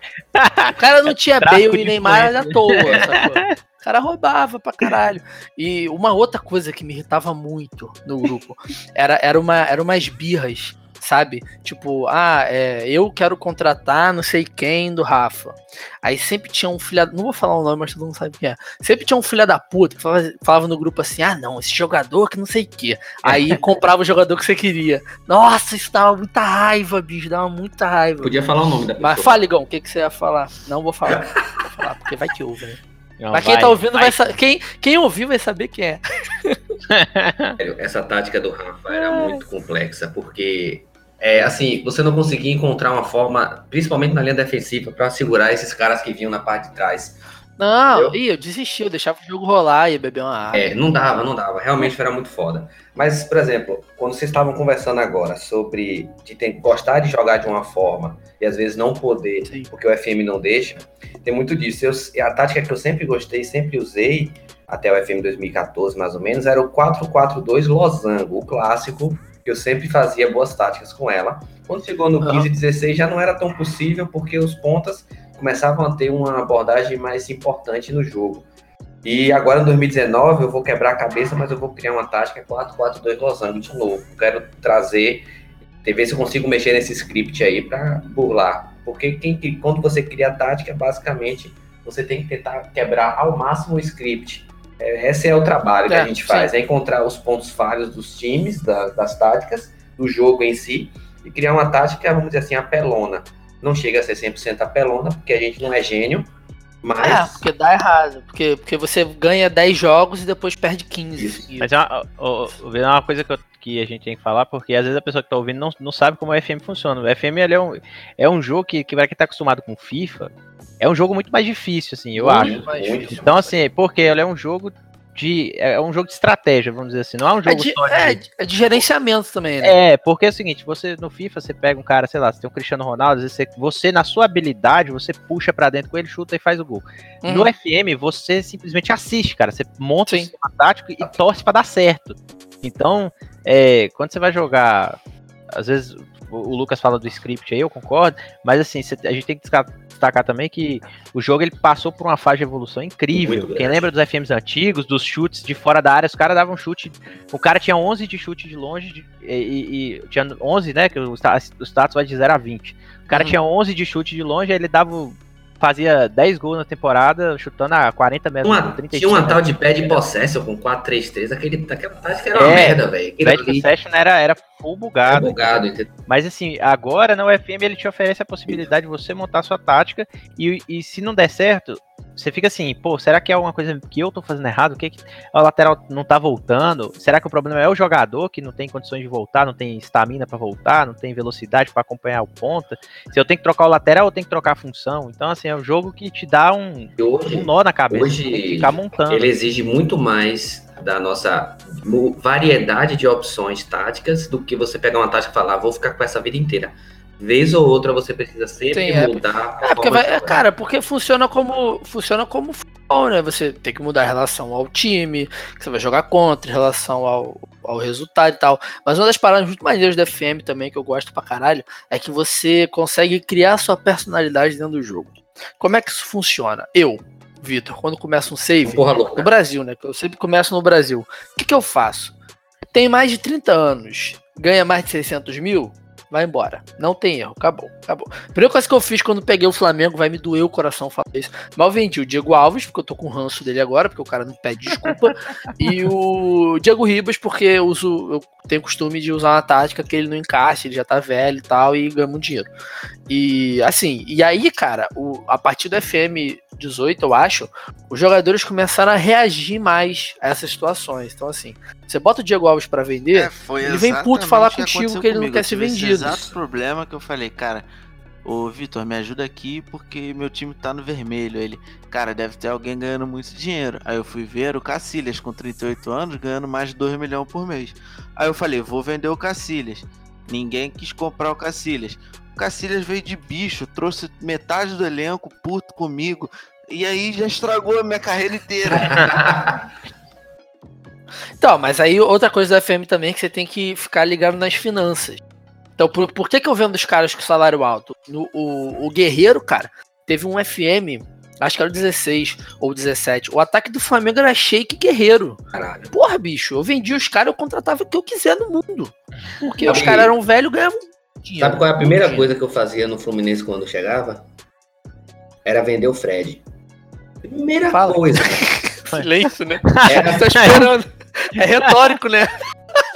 S1: O cara não tinha Bale e Neymar à toa, sacou? O cara roubava pra caralho. E uma outra coisa que me irritava muito no grupo era, era, uma, era umas birras, sabe? Tipo, ah, é, eu quero contratar não sei quem do Rafa. Aí sempre tinha um filho. Não vou falar o nome, mas todo mundo sabe quem é. Sempre tinha um filho da puta que falava, falava no grupo assim: ah, não, esse jogador que não sei o quê. Aí comprava o jogador que você queria. Nossa, isso dava muita raiva, bicho, dava muita raiva.
S3: Podia falar o nome da pessoa.
S1: Mas fala, Igão, o que, que você ia falar? Não vou falar. Vou falar, porque vai que ouve, né?
S4: Não,
S1: Mas quem
S4: vai,
S1: tá ouvindo vai,
S4: vai.
S1: saber. Quem, quem ouvir vai saber quem é.
S3: Sério, essa tática do Rafa era muito complexa, porque é assim, você não conseguia encontrar uma forma, principalmente na linha defensiva, pra segurar esses caras que vinham na parte de trás.
S1: Não, ih, eu desisti, eu deixava o jogo rolar e beber uma água.
S3: É, não dava, não dava. Realmente era muito foda. Mas, por exemplo, quando vocês estavam conversando agora sobre de ter, gostar de jogar de uma forma e às vezes não poder,
S1: Sim.
S3: porque o FM não deixa, tem muito disso. Eu, a tática que eu sempre gostei, sempre usei, até o FM 2014 mais ou menos, era o 4-4-2 losango, o clássico, eu sempre fazia boas táticas com ela. Quando chegou no
S1: Aham.
S3: 15 e 16 já não era tão possível, porque os pontas começavam a ter uma abordagem mais importante no jogo. E agora em 2019 eu vou quebrar a cabeça, mas eu vou criar uma tática 4-4-2 losango de novo. Quero trazer, ver se eu consigo mexer nesse script aí para burlar. Porque quem, quando você cria a tática, basicamente você tem que tentar quebrar ao máximo o script. É, esse é o trabalho que
S1: É,
S3: a gente faz,
S1: sim.
S3: é encontrar os pontos falhos dos times, da- das táticas, do jogo em si, e criar uma tática, vamos dizer assim, apelona. Não chega a ser 100% apelona, porque a gente não é gênio, mas...
S1: É, porque dá errado. Porque, porque você ganha 10 jogos e depois perde 15.
S3: Isso.
S1: seguidos.
S4: Mas é uma, ó, ó, é uma coisa que, eu- que a gente tem que falar, porque às vezes a pessoa que tá ouvindo não, não sabe como o FM funciona. O FM ele é, um, é um jogo que, que para quem tá acostumado com FIFA, é um jogo muito mais difícil, assim, eu
S1: Muito
S4: acho.
S1: difícil.
S4: Então, assim, porque ele é um jogo de. É um jogo de estratégia, vamos dizer assim. Não é um
S1: É
S4: jogo
S1: de,
S4: só de.
S1: é, é de gerenciamento também, né?
S4: É, porque é o seguinte, você no FIFA você pega um cara, sei lá, você tem um Cristiano Ronaldo, às vezes você, você na sua habilidade, você puxa pra dentro com ele, chuta e faz o gol.
S1: Uhum.
S4: No FM você simplesmente assiste, cara, você monta
S1: Sim.
S4: o sistema tático e torce pra dar certo. Então, é, quando você vai jogar, às vezes o, Lucas fala do script aí, eu concordo, mas assim, a gente tem que destacar também que o jogo ele passou por uma fase de evolução incrível. Quem lembra dos FMs antigos, dos chutes de fora da área, os caras davam chute o cara tinha 11 de chute de longe de- e, e- tinha 11, né? Que o, o status vai de 0 a 20. O cara
S1: Uhum.
S4: tinha 11 de chute de longe, aí ele dava fazia 10 gols na temporada, chutando a 40 metros.
S3: Uma,
S4: 35
S3: tinha uma tal de pad possession com 4-3-3, aquele, aquela tática era uma
S4: É,
S3: merda, velho.
S4: Bad Possession era, era full bugado.
S3: bugado, entendeu?
S4: Mas assim, agora na UFM ele te oferece a possibilidade de você montar sua tática e, e se não der certo, você fica assim, pô, será que é alguma coisa que eu tô fazendo errado? O que que a lateral não tá voltando? Será que o problema é o jogador que não tem condições de voltar, não tem estamina pra voltar, não tem velocidade pra acompanhar o ponta? Se eu tenho que trocar o lateral, eu tenho que trocar a função. Então assim, é um jogo que te dá um,
S3: hoje,
S4: um nó na cabeça,
S3: hoje
S4: ficar montando.
S3: ele exige muito mais da nossa variedade de opções táticas do que você pegar uma tática e falar, vou ficar com essa vida inteira. Vez ou outra você precisa sempre
S1: Sim, é.
S3: mudar.
S1: É, porque vai, cara, porque funciona como funciona como futebol, né? Você tem que mudar a relação ao time, que você vai jogar contra, em relação ao, ao resultado e tal. Mas uma das paradas muito maneiras da FM também, que eu gosto pra caralho, é que você consegue criar sua personalidade dentro do jogo. Como é que isso funciona? Eu, Vitor, quando começo um save,
S3: Porra
S1: no. Brasil, né? Eu sempre começo no Brasil. O que, que eu faço? Tem mais de 30 anos, ganha mais de 600 mil, vai embora. Não tem erro, acabou, acabou. A primeira coisa que eu fiz quando peguei o Flamengo, vai me doer o coração falar isso. Mal vendi o Diego Alves, porque eu tô com ranço dele agora, porque o cara não pede desculpa. e o Diego Ribas, porque eu, uso, eu tenho costume de usar uma tática que ele não encaixa, ele já tá velho e tal, e ganha muito dinheiro. E assim, e aí, cara, o, a partir do FM 18, eu acho, os jogadores começaram a reagir mais a essas situações. Então, assim, você bota o Diego Alves pra vender,
S2: É, foi
S1: Ele vem puto falar contigo que ele não quer ser vendido.
S2: Exato problema que eu falei, cara, ô Vitor, me ajuda aqui porque meu time tá no vermelho. Ele, cara, deve ter alguém ganhando muito dinheiro. Aí eu fui ver o Cacilhas com 38 anos ganhando mais de 2 milhões por mês. Aí eu falei, vou vender o Cacilhas. Ninguém quis comprar o Cacilhas. O Cacilhas veio de bicho, trouxe metade do elenco puto comigo. E aí já estragou a minha carreira inteira.
S1: Então, mas aí outra coisa da FM também é que você tem que ficar ligado nas finanças. Então, por, por que, que eu vendo os caras com salário alto? No, o, o Guerreiro, cara, teve um FM, acho que era o 16 ou 17. O ataque do Flamengo era Shake Guerreiro.
S3: Caralho.
S1: Porra, bicho, eu vendia os caras, eu contratava o que eu quiser no mundo. Porque os
S3: Sabe-
S1: caras eram velhos e ganhavam dinheiro.
S3: Sabe qual é a primeira
S1: Muito
S3: coisa que eu fazia no Fluminense quando chegava? Era vender o Fred. Primeira
S1: Fala.
S3: coisa.
S1: Silêncio, né?
S3: Era
S1: Tá esperando. É retórico, né?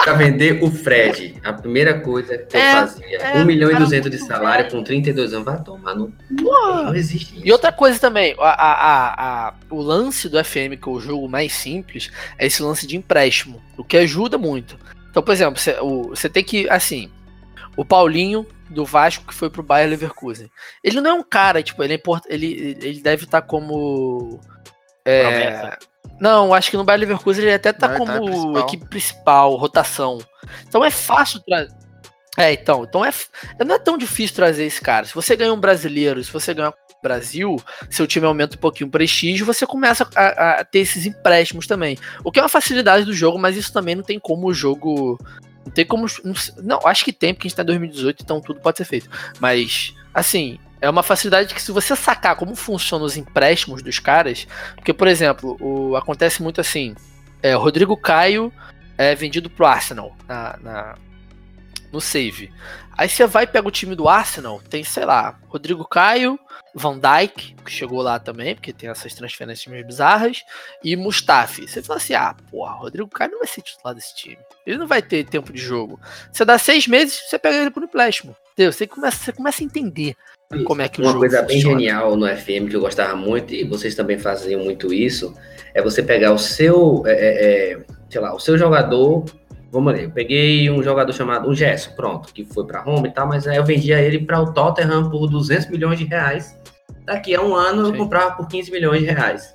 S3: Pra vender o Fred. A primeira coisa que eu
S1: É,
S3: fazia.
S1: é,
S3: 1 milhão e
S1: cara,
S3: 200 de salário com 32 anos. Vai tomar no. Não existe isso.
S1: E outra coisa também, a, a- a- a- o lance do FM, que é o jogo mais simples, é esse lance de empréstimo, o que ajuda muito. Então, por exemplo, você, o- você tem que, assim, o Paulinho do Vasco que foi pro Bayer Leverkusen. Ele não é um cara, tipo, ele é import, ele, ele deve estar como é,
S4: Promessa.
S1: Não, acho que no Bayer Leverkusen ele até tá
S2: tá
S1: como
S2: principal.
S1: equipe principal, rotação. Então é fácil trazer. É, então, então é, f- não é tão difícil trazer esse cara. Se você ganha um brasileiro, se você ganhar um Brasil, seu time aumenta um pouquinho o prestígio, você começa a, a ter esses empréstimos também. O que é uma facilidade do jogo, mas isso também não tem como o jogo. Não tem como. Não, não, acho que tem, porque a gente tá em 2018, então tudo pode ser feito. Mas, assim, é uma facilidade que se você sacar como funcionam os empréstimos dos caras. Porque, por exemplo, o, acontece muito assim: é, o Rodrigo Caio é vendido pro Arsenal na, na- no save. Aí você vai pega o time do Arsenal, tem, sei lá, Rodrigo Caio, Van Dijk, que chegou lá também, porque tem essas transferências meio bizarras, e Mustafi. Você fala assim: ah, porra, Rodrigo Caio não vai ser titular desse time. Ele não vai ter tempo de jogo. Você dá seis meses, você pega ele pro empréstimo. Entendeu? Você começa, você começa a entender como é que o
S3: Uma
S1: jogo
S3: coisa bem
S1: funciona.
S3: genial no FM que eu gostava muito, e vocês também faziam muito isso, é você pegar o seu, é, é, é, sei lá, o seu jogador. Vamos ler, eu peguei um jogador chamado, um Gerson, pronto, que foi pra Roma e tal, mas aí eu vendia ele para o Tottenham por 200 milhões de reais. Daqui a um ano eu
S1: Sim.
S3: comprava por 15 milhões de reais.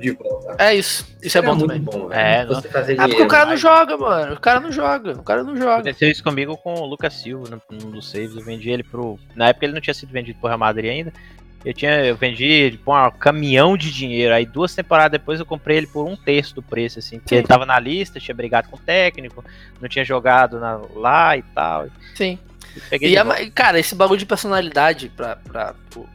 S3: de volta.
S1: É isso. Isso é
S3: Era
S1: bom também.
S3: bom,
S4: É.
S3: Você fazer
S1: Ah, porque o
S3: dinheiro.
S1: cara não joga, mano. O cara não joga. O cara não joga.
S4: Aconteceu isso comigo com o Lucas Silva, num dos saves. Eu vendi ele pro. Na época ele não tinha sido vendido pro Real Madrid ainda. Eu, tinha, eu vendi ele por um caminhão de dinheiro. Aí duas temporadas depois eu comprei ele por um terço do preço, assim. Porque
S1: Sim.
S4: ele tava na lista, tinha brigado com o técnico, não tinha jogado na- lá e tal.
S1: Sim.
S4: E
S1: E,
S4: de
S1: a cara, esse bagulho de personalidade pra, pra, o,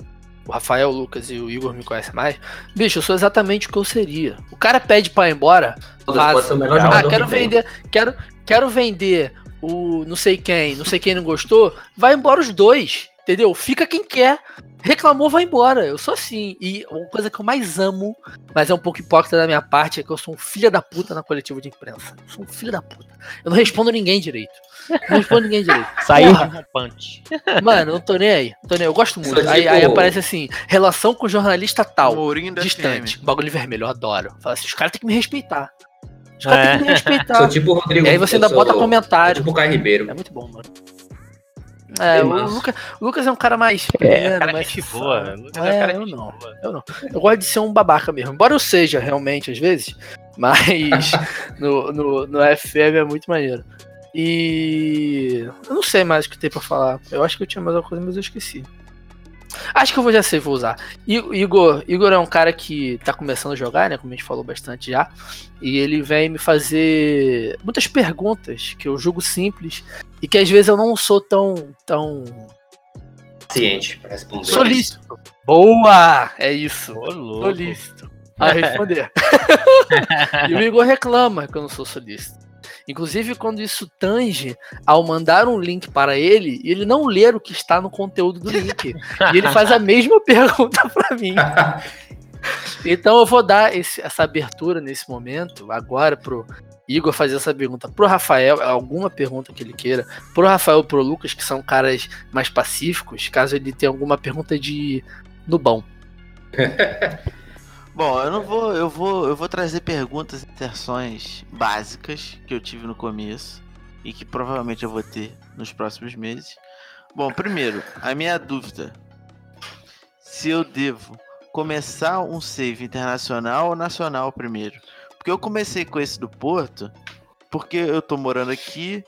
S1: o Rafael, o Lucas e o Igor me conhecem mais. Bicho, eu sou exatamente o que eu seria. O cara pede pra ir embora. Vaza. Ah, quero vender, quero, quero vender o não sei quem, não sei quem não gostou, vai embora os dois, entendeu? Fica quem quer. Reclamou, vai embora. Eu sou assim. E uma coisa que eu mais amo, mas é um pouco hipócrita da minha parte, é que eu sou um filho da puta na coletiva de imprensa. Eu sou um filho da puta. Eu não respondo ninguém direito. Não respondo ninguém direito.
S4: Saiu rompante.
S1: Mano, eu não tô nem aí. Tô nem aí. Eu gosto muito.
S3: Sou
S1: Aí,
S3: tipo-
S1: aí aparece assim, relação com jornalista tal.
S2: Mourinho
S1: Distante.
S2: FM.
S1: Bagulho vermelho, eu adoro. Fala assim, os caras têm que me respeitar. Os caras
S4: É.
S1: têm que me respeitar.
S3: Sou tipo o Rodrigo.
S1: E aí você ainda
S3: sou-
S1: bota
S3: sou
S1: comentário.
S3: Tipo o Caio Ribeiro.
S1: É muito bom, mano. É,
S3: Bem
S1: o. Lucas, o Lucas é um cara mais.
S4: É, cara
S1: mais
S4: boa. Lucas é
S1: É, eu não.
S4: boa.
S1: Eu não. Eu gosto de ser um babaca mesmo. Embora eu seja realmente, às vezes. Mas no, no, no FM é muito maneiro. E. Eu não sei mais o que tem pra falar. Eu acho que eu tinha mais alguma coisa, mas eu esqueci. Acho que eu vou já sei, vou usar. I- Igor, Igor é um cara que tá começando a jogar, né? Como a gente falou bastante já. E ele vem me fazer muitas perguntas que eu julgo simples e que às vezes eu não sou tão, tão
S3: Ciente pra responder.
S1: solícito. Boa! É isso.
S4: Ô.
S1: Solícito. A responder. e o Igor reclama que eu não sou solícito. Inclusive, quando isso tange ao mandar um link para ele, e ele não ler o que está no conteúdo do link. e ele faz a mesma pergunta para mim. Então eu vou dar esse- essa abertura nesse momento, agora pro Igor fazer essa pergunta pro Rafael, alguma pergunta que ele queira, pro Rafael e pro Lucas, que são caras mais pacíficos, caso ele tenha alguma pergunta de Nubão.
S2: Bom, eu não vou, eu vou, eu vou trazer perguntas e inserções básicas que eu tive no começo e que provavelmente eu vou ter nos próximos meses. Bom, primeiro, a minha dúvida: se eu devo começar um save internacional ou nacional primeiro? Porque eu comecei com esse do Porto, porque eu tô morando aqui,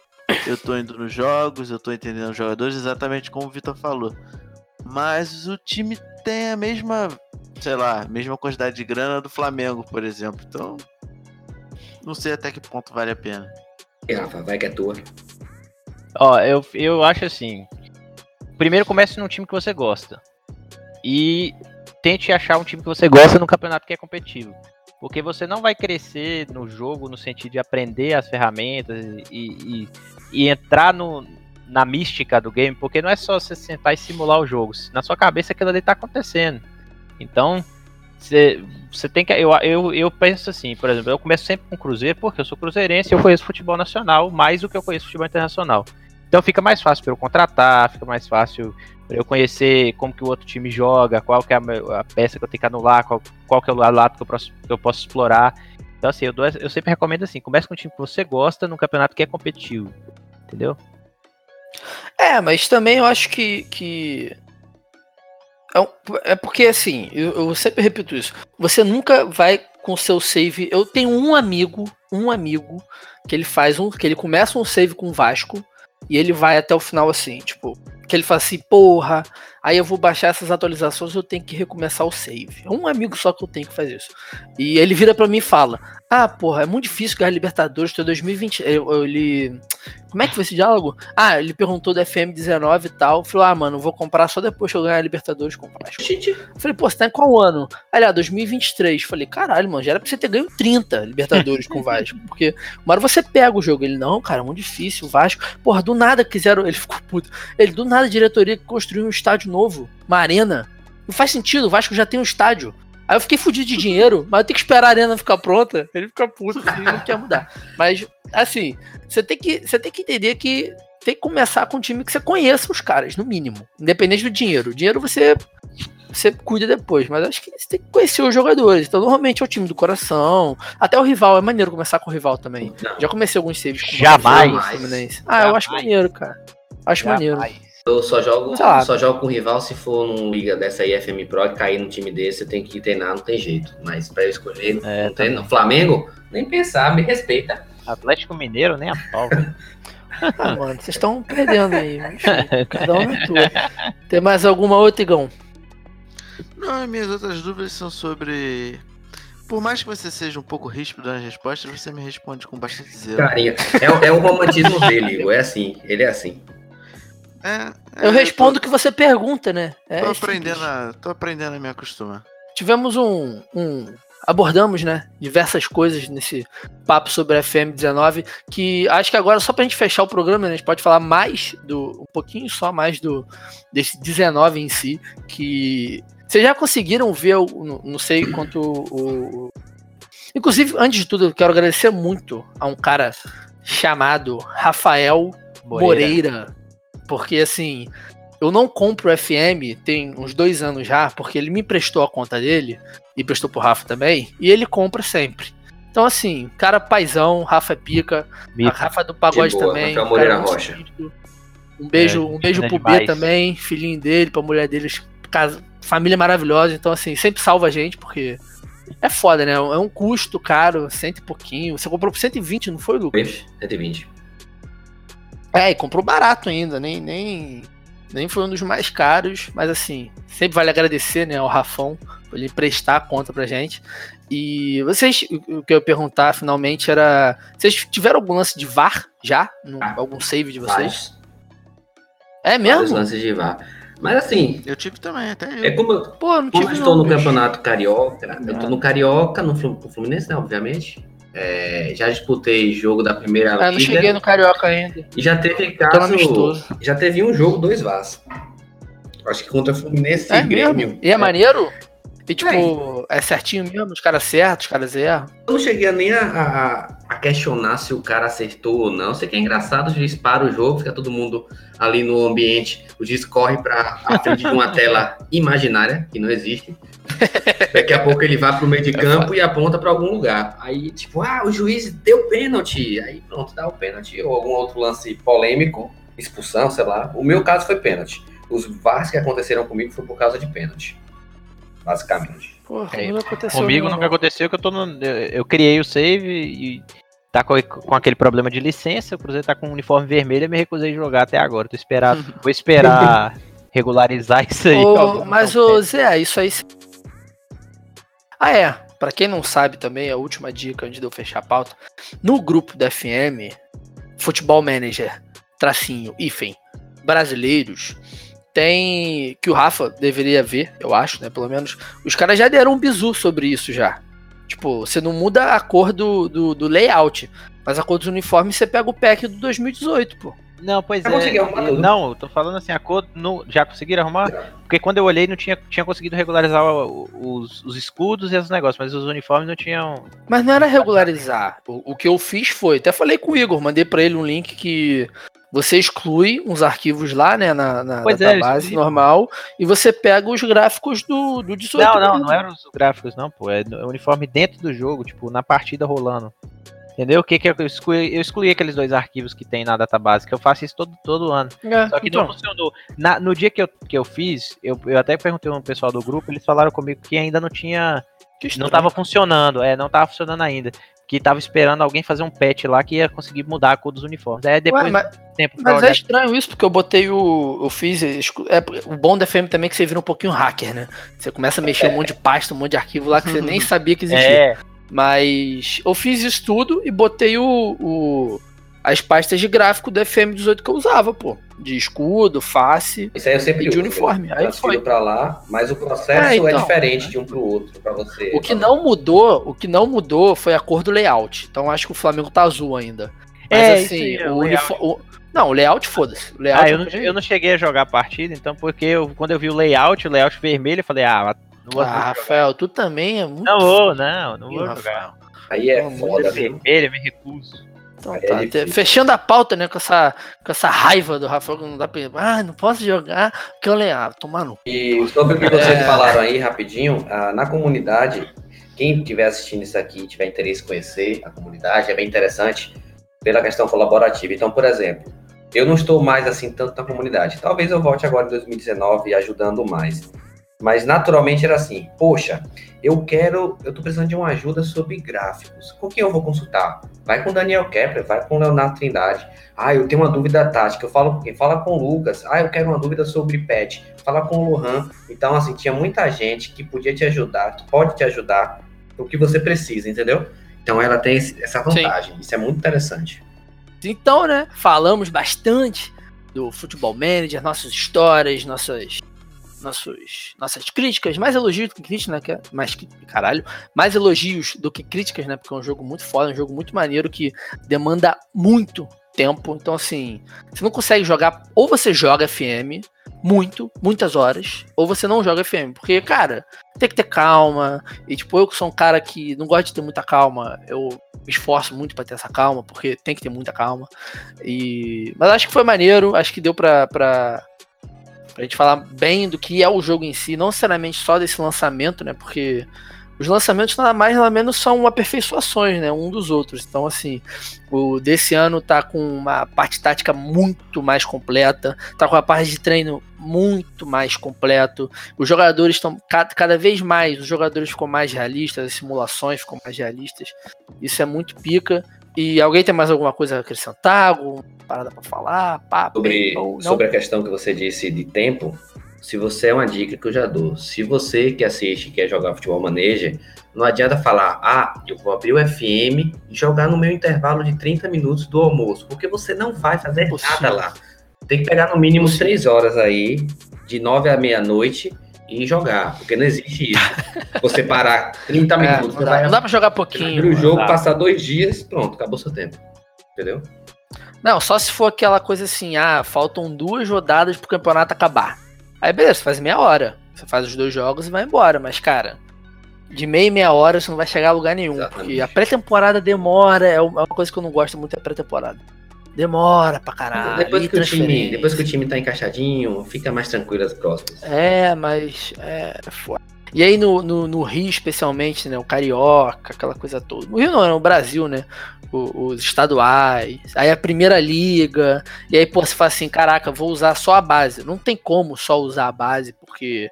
S2: eu tô indo nos jogos, eu tô entendendo os jogadores exatamente como o Vitor falou. Mas o time tem a mesma sei lá, mesma quantidade de grana do Flamengo, por exemplo. Então, não sei até que ponto vale a pena.
S3: E, Rafa, vai que é tua.
S4: Ó, eu, eu acho assim. Primeiro comece num time que você gosta. E tente achar um time que você gosta no campeonato que é competitivo. Porque você não vai crescer no jogo no sentido de aprender as ferramentas e, e, e entrar no, na mística do game, porque não é só você sentar e simular o jogo. Na sua cabeça aquilo ali tá acontecendo. Então, você, tem que. Eu, eu, eu penso assim, por exemplo, eu começo sempre com Cruzeiro, porque eu sou cruzeirense e eu conheço futebol nacional mais do que eu conheço futebol internacional. Então fica mais fácil para eu contratar, fica mais fácil para eu conhecer como que o outro time joga, qual que é a, a peça que eu tenho que anular, qual, qual que é o lado que eu, posso, que eu posso explorar. Então assim, eu, dou, eu sempre recomendo assim, comece com um time que você gosta num campeonato que é competitivo. Entendeu?
S1: É, mas também eu acho que. que... É, é porque assim, eu, eu sempre repito isso. Você nunca vai com seu save. Eu tenho um amigo, um amigo, que ele faz um. que ele começa um save com o Vasco e ele vai até o final assim, tipo. Que ele fala assim, porra, aí eu vou baixar essas atualizações eu tenho que recomeçar o save. É um amigo só que eu tenho que fazer isso. E ele vira pra mim e fala: Ah, porra, é muito difícil ganhar Libertadores até 2020. Eu, eu, ele. Como é que foi esse diálogo? Ah, ele perguntou do FM19 e tal. Falou, ah, mano, vou comprar só depois que eu ganhar Libertadores com.
S3: Gente,
S1: falei, pô, você tá em qual ano? Aí, ah, 2023. Falei, caralho, mano, já era pra você ter ganho 30 Libertadores com o Vasco. Porque uma hora você pega o jogo. Ele, não, cara, é muito difícil. O Vasco, porra, do nada quiseram. Ele ficou puto. Ele, do nada, a diretoria construiu um estádio novo, uma arena. Não faz sentido, o Vasco já tem um estádio. Aí eu fiquei fudido de dinheiro, mas eu tenho que esperar a arena ficar pronta. Ele fica puto, ele não quer mudar. Mas, assim, você tem que, você tem que entender que tem que começar com um time que você conheça os caras, no mínimo. Independente do dinheiro. O dinheiro você, você cuida depois, mas acho que você tem que conhecer os jogadores. Então, normalmente é o time do coração. Até o rival, é maneiro começar com o rival também.
S3: não.
S1: Já comecei alguns saves com o
S4: Jamais.
S1: Botafogo, Fluminense. Ah, eu acho
S4: Jamais.
S1: maneiro, cara. Acho maneiro.
S3: Eu só jogo,
S1: Sei lá.
S3: só jogo com rival se for numa liga dessa aí, FM Pro, e cair num time desse, eu tenho que treinar, não tem jeito. Mas pra eu escolher,
S4: É,
S3: não tem. não. Flamengo, nem pensar, me respeita.
S4: Atlético Mineiro, nem a pau.
S1: Ah, mano, vocês estão perdendo aí. Cada um na tua. Tem mais alguma outra, Igão?
S2: Não, as minhas outras dúvidas são sobre. Por mais que você seja um pouco ríspido nas respostas, você me responde com bastante zelo.
S3: Carinha. É, o- é o romantismo dele, Igor. É assim, ele é assim.
S2: É, é,
S1: Eu respondo o que você pergunta, né? É
S2: tô
S1: simples.
S2: aprendendo a, tô aprendendo a me acostumar.
S1: Tivemos um, um- Abordamos, né? Diversas coisas nesse papo sobre a FM19. Que acho que agora, só pra gente fechar o programa, né, a gente pode falar mais do. Um pouquinho só mais do. Desse 19 em si. Que. Vocês já conseguiram ver, o- não sei quanto o, o- Inclusive, antes de tudo, eu quero agradecer muito a um cara chamado Rafael Moreira. Porque assim, eu não compro o FM tem uns dois anos já, porque ele me emprestou a conta dele, e prestou pro Rafa também, e ele compra sempre. Então, assim, cara paizão, Rafa é pica, a. Rafa é do pagode
S3: De boa,
S1: também.
S3: Rafael
S1: um
S3: Moreira
S1: cara muito
S3: Rocha.
S1: espírito. Um beijo,
S4: É,
S1: um beijo
S4: é
S1: pro B também, filhinho dele, pra mulher deles, casa, família maravilhosa. Então, assim, sempre salva a gente, porque é foda, né? É um custo caro, cento e pouquinho. Você comprou por 120, não foi, Lucas?
S3: 120.
S1: É, e comprou barato ainda, nem, nem, nem foi um dos mais caros, mas assim, sempre vale agradecer, né, ao Rafão, por ele emprestar a conta pra gente. E vocês, o que eu ia perguntar finalmente era, vocês tiveram algum lance de VAR já? No-
S3: Ah,
S1: algum save de vocês?
S3: Vários,
S1: É
S3: vários
S1: mesmo?
S3: lances de VAR. Mas assim,
S2: Eu tive também, até eu.
S3: é como eu,
S1: Pô, não
S3: como eu
S1: tive
S3: estou
S1: não,
S3: no
S1: bicho.
S3: campeonato carioca, eu
S1: Ah.
S3: tô no carioca, no Fluminense, né, obviamente. É, já disputei jogo da primeira
S1: Ah, não
S3: liga
S1: cheguei no Carioca ainda.
S3: e já teve caso, já teve um jogo, dois VARs. Acho que contra o Fluminense
S1: É
S3: e Grêmio.
S1: mesmo? E é maneiro? E tipo, é certinho mesmo? Os caras certos, os caras erram?
S3: Eu não cheguei nem a, a- a questionar se o cara acertou ou não. Sei que é engraçado, o juiz para o jogo, fica todo mundo ali no ambiente, o juiz corre para a frente de uma tela imaginária, que não existe. Daqui a pouco ele vai pro meio de campo e aponta para algum lugar. Aí, tipo, ah, o juiz deu pênalti. Aí pronto, dá o pênalti. Ou algum outro lance polêmico, expulsão, sei lá. O meu caso foi pênalti. Os VARs que aconteceram comigo foi por causa de pênalti. Basicamente.
S1: Porra,
S4: É,
S1: não aconteceu
S4: Comigo
S1: não.
S4: nunca aconteceu que eu tô no. Eu, eu criei o save e tá com, com aquele problema de licença. O Cruzeiro tá com um uniforme vermelho e me recusei de jogar até agora. Tô esperado. Vou esperar regularizar isso aí.
S1: Ô, mas, ô, Zé, isso aí. Ah, é. Pra quem não sabe também, a última dica antes de eu fechar a pauta. No grupo da FM, Futebol Manager, tracinho, hífen, brasileiros, tem. Que o Rafa deveria ver, eu acho, né? Pelo menos. Os caras já deram um bizu sobre isso já. Tipo, você não muda a cor do, do, do layout. Mas a cor dos uniformes você pega o pack do 2018, pô.
S4: Não, pois
S3: Já
S4: é. eu-
S3: tudo.
S4: Não, eu tô falando assim, a cor. no- já conseguiram arrumar? Porque quando eu olhei, não tinha, tinha conseguido regularizar os, os escudos e os negócios, mas os uniformes não tinham.
S1: Mas não era regularizar. O, o que eu fiz foi, até falei com o Igor, mandei pra ele um link que você exclui uns arquivos lá, né, na, na
S4: Pois é, excluí.
S1: normal, e você pega os gráficos do, do 18.
S4: Não, não, não eram os gráficos, não, pô. É o uniforme dentro do jogo, tipo, na partida rolando. Entendeu? O que que eu excluí? Eu excluí aqueles dois arquivos que tem na database, que eu faço isso todo, todo ano.
S1: É,
S4: Só que
S1: então,
S4: não funcionou. Na- no dia que eu, que eu fiz, eu, eu até perguntei um pessoal do grupo, eles falaram comigo que ainda não tinha.
S1: que
S4: Não
S1: estranho.
S4: tava funcionando, é, não tava funcionando ainda. Que tava esperando alguém fazer um patch lá que ia conseguir mudar a cor dos uniformes. Aí depois
S1: Ué, mas,
S4: tempo
S1: mas
S4: olhar.
S1: é estranho isso, porque eu botei o. Eu fiz. É, o bom da FM também é que você vira um pouquinho hacker, né? Você começa a mexer um monte de pasta, um monte de arquivo lá que você nem sabia que existia.
S4: É,
S1: Mas eu fiz isso tudo e botei o, o- as pastas de gráfico do FM18 que eu usava, pô. De escudo, face.
S3: Isso aí eu sempre
S1: E de
S3: uso,
S1: uniforme, aí foi.
S3: pra lá, mas o processo
S1: É,
S3: é,
S1: então.
S3: diferente de um pro outro, pra você.
S1: O que não mudou, o que não mudou foi a cor do layout. Então acho que o Flamengo tá azul ainda. Mas
S4: É,
S1: assim,
S4: isso aí,
S1: o
S4: o
S1: uniforme. Não, o layout foda-se. O layout
S4: Ah, eu
S1: eu
S4: não, eu não cheguei a jogar a partida, então, porque eu, quando eu vi o layout, o layout vermelho, eu falei, ah,
S1: Ah, Rafael, tu também é muito.
S4: Não vou, não, não vou jogar.
S3: Aí é foda?
S4: Vermelho, eu me recuso.
S1: Então
S3: é
S1: tá.
S3: difícil.
S1: Fechando a pauta, né, com essa, com essa raiva do Rafael, que não dá pra. Ah, não posso jogar, porque o layout, tomar no.
S3: E sobre o que vocês
S1: É.
S3: falaram aí, rapidinho, ah, na comunidade, quem estiver assistindo isso aqui e tiver interesse em conhecer a comunidade, é bem interessante pela questão colaborativa. Então, por exemplo, Eu não estou mais assim tanto na comunidade. Talvez eu volte agora em 2019 ajudando mais. Mas naturalmente era assim, poxa, eu quero, eu tô precisando de uma ajuda sobre gráficos. Com quem eu vou consultar? Vai com Daniel Kepler, vai com Leonardo Trindade. Ah, eu tenho uma dúvida tática, eu falo com quem? Fala com o Lucas. Ah, eu quero uma dúvida sobre patch. Fala com o Lohan. Então, assim, tinha muita gente que podia te ajudar, que pode te ajudar o que você precisa, entendeu? Então ela tem essa vantagem. Sim. Isso é muito interessante.
S1: Então, né, falamos bastante do Futebol Manager, nossas histórias, nossas nossos, nossas críticas, mais elogios do que críticas, né? É mais, caralho, mais elogios do que críticas, né? Porque é um jogo muito foda, é um jogo muito maneiro que demanda muito tempo. Então, assim, você não consegue jogar, ou você joga FM muito, muitas horas, ou você não joga FM. Porque, cara, tem que ter calma. E, tipo, eu que sou um cara que não gosta de ter muita calma, eu me esforço muito para ter essa calma, porque tem que ter muita calma. E... Mas acho que foi maneiro, acho que deu pra, pra pra gente falar bem do que é o jogo em si, não necessariamente só desse lançamento, né? Porque os lançamentos nada mais nada menos são aperfeiçoações, né, um dos outros. Então assim, o desse ano tá com uma parte tática muito mais completa, tá com a parte de treino muito mais completo. Os jogadores estão cada, cada vez mais, os jogadores ficam mais realistas, as simulações ficam mais realistas. Isso é muito pica. E alguém tem mais alguma coisa a acrescentar? Alguma parada para falar? Papo,
S3: sobre, sobre a questão que você disse de tempo, se você é uma dica que eu já dou, se você que assiste quer jogar futebol manager, não adianta falar, ah, eu vou abrir o FM e jogar no meu intervalo de 30 minutos do almoço, porque você não vai fazer nada lá. Tem que pegar no mínimo 3 horas aí, de 9 à meia-noite, e jogar, porque não existe isso. Você parar 30 é, minutos.
S1: É, não, dá, não dá pra jogar pouquinho.
S3: o jogo, passar dois dias, pronto, acabou seu tempo. Entendeu?
S1: Não, só se for aquela coisa assim, ah, faltam duas rodadas pro campeonato acabar. Aí beleza, você faz meia hora. Você faz os dois jogos e vai embora. Mas, cara, de meia e meia hora você não vai chegar a lugar nenhum. Exatamente. Porque a pré-temporada demora, é uma coisa que eu não gosto muito, é a pré-temporada. Demora pra caralho.
S3: Depois que, o time, depois que o time tá encaixadinho, fica mais tranquilo as próximas.
S1: É, mas é, é foda. E aí no, no, no, Rio, especialmente, né? O Carioca, aquela coisa toda. No Rio não, no Brasil, né? O, os estaduais, aí a primeira liga, e aí, pô, você fala assim, caraca, vou usar só a base. Não tem como só usar a base, porque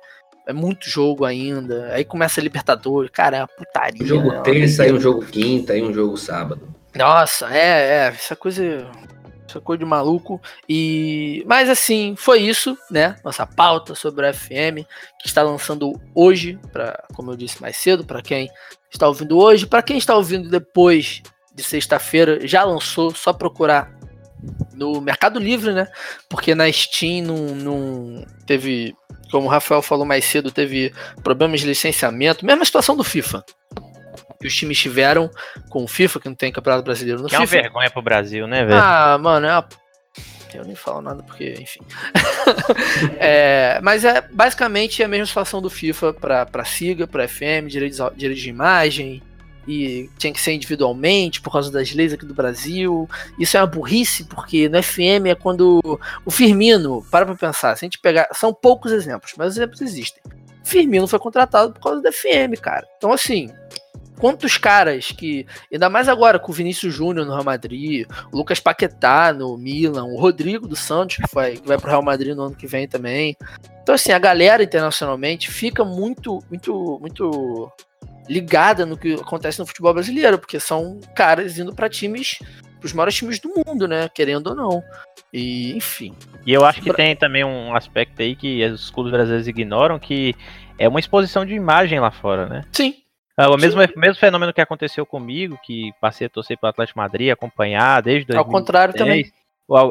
S1: é muito jogo ainda. Aí começa a Libertadores, cara, é uma putaria.
S3: Um jogo
S1: né?
S3: terça, aí um jogo quinta, aí um jogo sábado.
S1: Nossa, é, é, essa coisa essa coisa de maluco. E mas assim, foi isso, né? Nossa pauta sobre o FM que está lançando hoje, para como eu disse mais cedo, para quem está ouvindo hoje, para quem está ouvindo depois de sexta-feira, já lançou, só procurar no Mercado Livre, né? Porque na Steam não, não teve, como o Rafael falou mais cedo, teve problemas de licenciamento, mesma situação do FIFA que os times tiveram com o FIFA, que não tem campeonato brasileiro no que FIFA.
S4: É uma vergonha pro Brasil, né, velho?
S1: Ah, mano, é uma... Eu nem falo nada porque, enfim. é, mas é basicamente a mesma situação do FIFA para pra SIGA, pra FM, direitos, direitos de imagem, e tinha que ser individualmente por causa das leis aqui do Brasil. Isso é uma burrice, porque no FM é quando o Firmino, para pra pensar, se a gente pegar, são poucos exemplos, mas os exemplos existem. Firmino foi contratado por causa do FM, cara. Então, assim, quantos caras que. Ainda mais agora com o Vinícius Júnior no Real Madrid, o Lucas Paquetá no Milan, o Rodrigo do Santos, que vai, que vai pro Real Madrid no ano que vem também. Então, assim, a galera internacionalmente fica muito, muito, muito ligada no que acontece no futebol brasileiro, porque são caras indo para times, os maiores times do mundo, né? Querendo ou não. E, enfim.
S4: E eu acho que tem também um aspecto aí que os clubes brasileiros ignoram, que é uma exposição de imagem lá fora, né?
S1: Sim.
S4: É o mesmo, mesmo fenômeno que aconteceu comigo, que passei a torcer pelo Atlético Madrid, acompanhar desde 2010.
S1: Ao contrário também.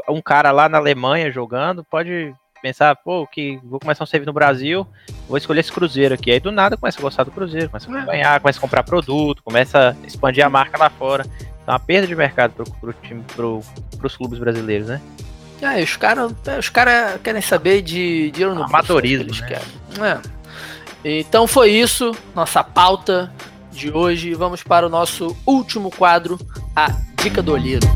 S4: Um cara lá na Alemanha jogando pode pensar, pô, que vou começar um save no Brasil, vou escolher esse Cruzeiro aqui. Aí do nada começa a gostar do Cruzeiro, começa a acompanhar, começa a comprar produto, começa a expandir a marca lá fora. Então, é uma perda de mercado pro, pro time, pro, pros clubes brasileiros, né?
S1: É, os caras os cara querem saber de dinheiro no
S4: Amadorismo, eles
S1: né? querem. É. Então foi isso, nossa pauta de hoje. Vamos para o nosso último quadro, a Dica do Olheiro.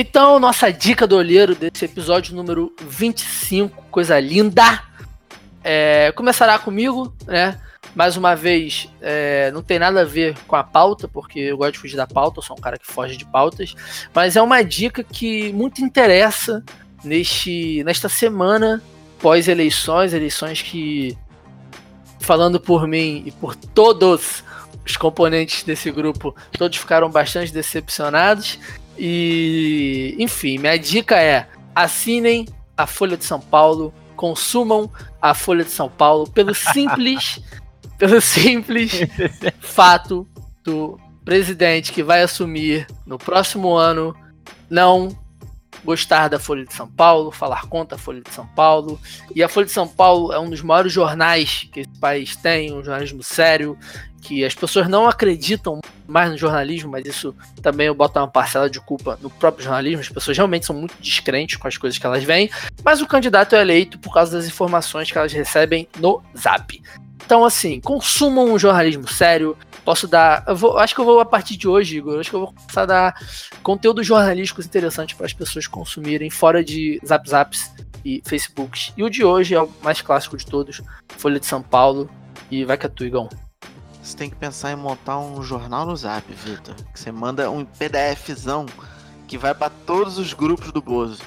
S1: Então, nossa dica do olheiro desse episódio número 25, coisa linda, é, começará comigo, né? Mais uma vez, é, não tem nada a ver com a pauta, porque eu gosto de fugir da pauta, eu sou um cara que foge de pautas, mas é uma dica que muito interessa neste, nesta semana pós-eleições, eleições que, falando por mim e por todos os componentes desse grupo, todos ficaram bastante decepcionados. E, enfim, minha dica é: assinem a Folha de São Paulo, consumam a Folha de São Paulo pelo simples, pelo simples fato do presidente que vai assumir no próximo ano não gostar da Folha de São Paulo, falar contra a Folha de São Paulo. E a Folha de São Paulo é um dos maiores jornais que esse país tem, um jornalismo sério, que as pessoas não acreditam mais no jornalismo, mas isso também eu boto uma parcela de culpa no próprio jornalismo. As pessoas realmente são muito descrentes com as coisas que elas veem, mas o candidato é eleito por causa das informações que elas recebem no Zap. Então, assim, consumam um jornalismo sério. Posso dar. Vou, acho que eu vou, a partir de hoje, Igor, acho que eu vou começar a dar conteúdos jornalísticos interessantes para as pessoas consumirem, fora de Zap Zaps e Facebooks. E o de hoje é o mais clássico de todos, Folha de São Paulo. E vai que é tu, Igão.
S2: Você tem que pensar em montar um jornal no Zap, Vitor. Que você manda um PDFzão que vai para todos os grupos do Bozo.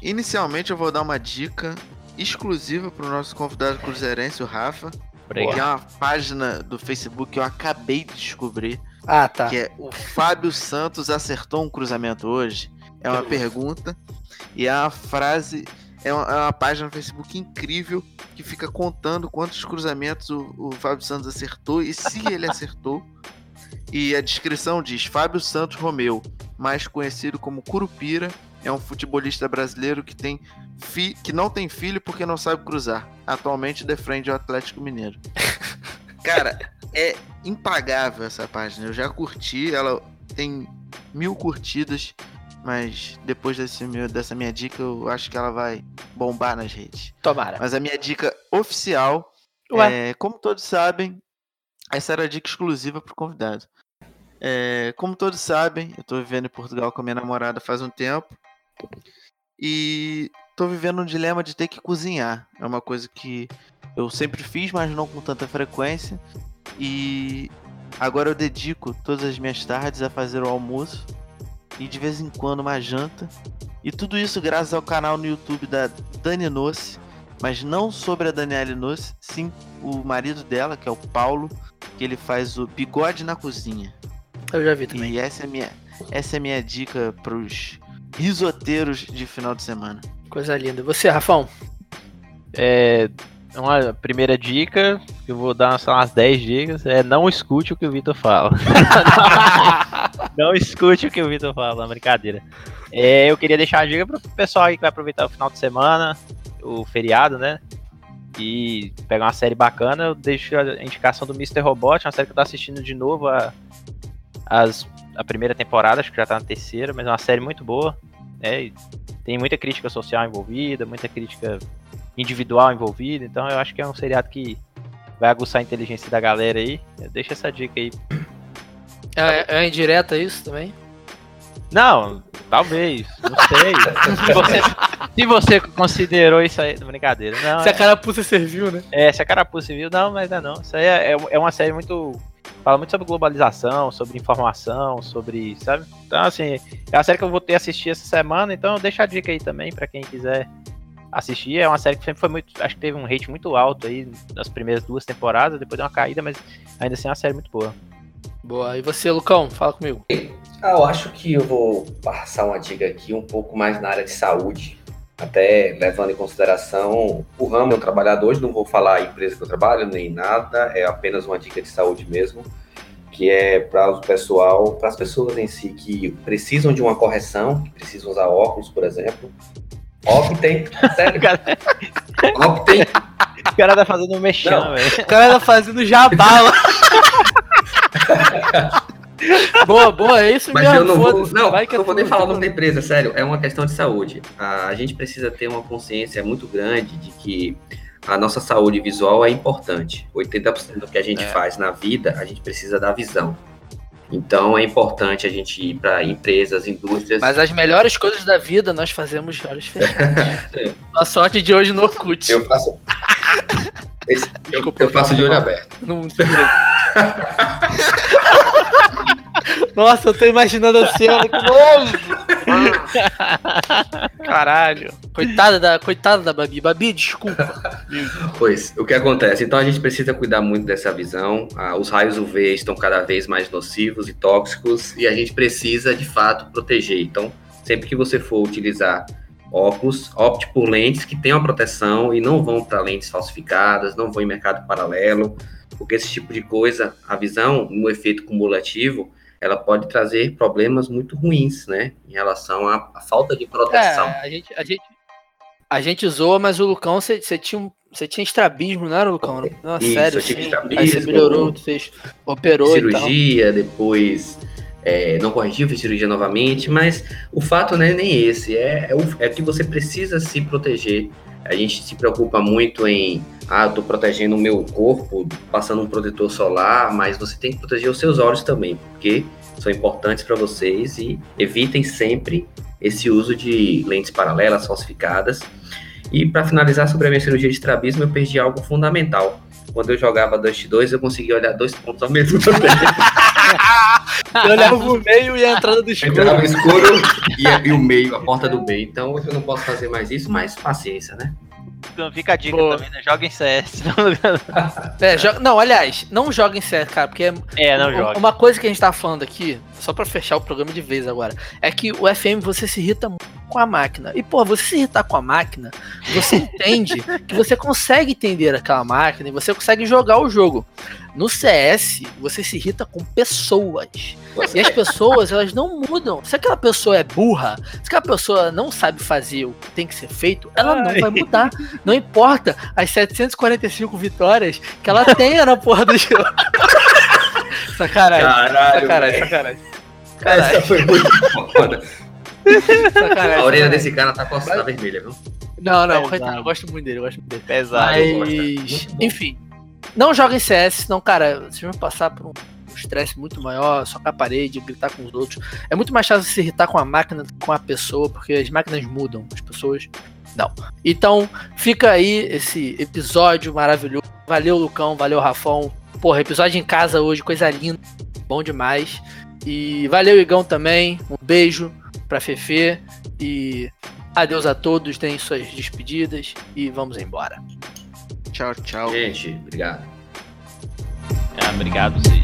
S2: Inicialmente eu vou dar uma dica exclusiva para o nosso convidado cruzeirense, o Rafa. Que é uma página do Facebook que eu acabei de descobrir.
S1: Ah, tá.
S2: Que é o Fábio Santos acertou um cruzamento hoje. É uma pergunta. E é uma frase é uma, é uma, página no Facebook incrível que fica contando quantos cruzamentos o, o Fábio Santos acertou e se ele acertou. E a descrição diz: Fábio Santos Romeu, mais conhecido como Curupira, é um futebolista brasileiro que tem fi, que não tem filho porque não sabe cruzar. Atualmente defende o Atlético Mineiro. Cara, é impagável essa página. Eu já curti, ela tem mil curtidas mas depois desse meu, dessa minha dica, eu acho que ela vai bombar nas redes.
S1: Tomara.
S2: Mas a minha dica oficial é, como todos sabem, essa era a dica exclusiva para o convidado. É, como todos sabem, eu estou vivendo em Portugal com a minha namorada faz um tempo. E estou vivendo um dilema de ter que cozinhar. É uma coisa que eu sempre fiz, mas não com tanta frequência. E agora eu dedico todas as minhas tardes a fazer o almoço e de vez em quando uma janta. E tudo isso graças ao canal no YouTube da Dani Noce, mas não sobre a Daniela Noce, sim o marido dela, que é o Paulo, que ele faz o bigode na cozinha.
S1: Eu já vi também.
S2: E essa é minha, essa é minha dica pros risoteiros de final de semana.
S1: Coisa linda. Você, Rafão?
S4: É, uma primeira dica, eu vou dar sei umas 10 dicas, é não escute o que o Vitor fala. não escute o que o Vitor fala, brincadeira. É, eu queria deixar a dica pro pessoal aí que vai aproveitar o final de semana, o feriado, né? E pegar uma série bacana, eu deixo a indicação do Mr. Robot, uma série que eu tô assistindo de novo a, as, a primeira temporada, acho que já tá na terceira, mas é uma série muito boa. Né? Tem muita crítica social envolvida, muita crítica individual envolvida, então eu acho que é um seriado que vai aguçar a inteligência da galera aí. Deixa essa dica aí.
S1: É, é indireta isso também?
S4: Não, talvez, não sei. se, você, se, você, considerou isso aí, brincadeira. Não,
S1: se a carapuça serviu, né?
S4: É, se a carapuça serviu, não, mas não, não. Isso aí é, é, é uma série muito. Fala muito sobre globalização, sobre informação, sobre. Sabe? Então, assim, é uma série que eu vou ter assistir essa semana, então deixa a dica aí também para quem quiser assistir. É uma série que sempre foi muito. Acho que teve um rate muito alto aí nas primeiras duas temporadas, depois deu uma caída, mas ainda assim é uma série muito boa.
S1: Boa. E você, Lucão, fala comigo.
S3: Ah, eu acho que eu vou passar uma dica aqui um pouco mais na área de saúde. Até levando em consideração o ramo eu trabalhado hoje, não vou falar a empresa que eu trabalho, nem nada, é apenas uma dica de saúde mesmo, que é para o pessoal, para as pessoas em si que precisam de uma correção, que precisam usar óculos, por exemplo, Optem, sério. Optem.
S4: O cara tá fazendo um mexão, velho.
S1: O cara tá fazendo jabala. boa, boa, é isso
S3: Mas mesmo. eu não vou, não, Vai que não vou nem falar o nome da empresa, sério, é uma questão de saúde. A gente precisa ter uma consciência muito grande de que a nossa saúde visual é importante. 80% do que a gente é. faz na vida, a gente precisa da visão. Então é importante a gente ir para empresas, indústrias.
S1: Mas as melhores coisas da vida nós fazemos de olhos fechados. A sorte de hoje no Orkut.
S3: Eu faço. Esse- eu,
S1: Desculpa,
S3: eu faço de olho aberto.
S1: Não Nossa, eu tô imaginando a cena, que nojo!
S4: Caralho.
S1: Coitada da, coitada da Babi. Babi, desculpa.
S3: Pois, o que acontece? Então a gente precisa cuidar muito dessa visão. Ah, os raios UV estão cada vez mais nocivos e tóxicos e a gente precisa, de fato, proteger. Então, sempre que você for utilizar óculos, opte por lentes que tenham proteção e não vão para lentes falsificadas, não vão em mercado paralelo, porque esse tipo de coisa, a visão, no efeito cumulativo, ela pode trazer problemas muito ruins, né? Em relação à, à falta de proteção.
S1: É, a gente, a gente, a gente zoa, mas o Lucão, você tinha, um- você tinha estrabismo, não era, Lucão? Não,
S3: Isso,
S1: sério,
S3: eu tive
S1: assim.
S3: estrabismo.
S1: Aí você melhorou, você fez, operou
S3: cirurgia, depois é, não corrigiu, fez cirurgia novamente, mas o fato não é nem esse, é, é, o- é que você precisa se proteger. A gente se preocupa muito em, ah, eu tô protegendo o meu corpo, passando um protetor solar, mas você tem que proteger os seus olhos também, porque são importantes para vocês e evitem sempre esse uso de lentes paralelas, falsificadas. E para finalizar sobre a minha cirurgia de estrabismo, eu perdi algo fundamental. Quando eu jogava Dust 2, eu conseguia olhar dois pontos ao mesmo tempo.
S1: Eu olhava o meio e a entrada do escuro.
S3: Entrava no escuro e, e o meio, a porta do meio. Então eu não posso fazer mais isso, mas paciência, né?
S4: Então fica a dica
S1: Boa.
S4: também, né? Joga em CS.
S1: É, jo- não, aliás, não joguem sério, cara, porque é
S4: é, não
S1: Um-
S4: joga.
S1: Uma coisa que a gente tá falando aqui, só pra fechar o programa de vez agora, é que o FM você se irrita muito com a máquina. E, pô, você se irritar com a máquina, você entende que você consegue entender aquela máquina e você consegue jogar o jogo. No CS, você se irrita com pessoas. E as pessoas, elas não mudam. Se aquela pessoa é burra, se aquela pessoa não sabe fazer o que tem que ser feito, ela não
S4: Ai.
S1: vai mudar. Não importa as 745 vitórias que ela tenha na porra do jogo. Sacanagem.
S3: Caralho,
S1: Sacanagem, sacanagem.
S3: Essa foi muito foda.
S1: sacanagem
S3: A orelha desse cara tá coçando vermelha, viu?
S1: Não, não, eu gosto muito dele, eu gosto muito dele.
S4: Pesado.
S1: Mas, enfim, não joguem CS, senão, cara, vocês vão passar por um um estresse muito maior, socar a parede, gritar com os outros. É muito mais fácil se irritar com a máquina do que com a pessoa, porque as máquinas mudam, as pessoas não. Então, fica aí esse episódio maravilhoso. Valeu, Lucão, valeu, Rafão. Porra, episódio em casa hoje, coisa linda, bom demais. E valeu, Igão, também. Um beijo pra Fefe. E adeus a todos, deem suas despedidas e vamos embora.
S2: Tchau, tchau.
S3: Gente, obrigado.
S4: Ah, obrigado, vocês.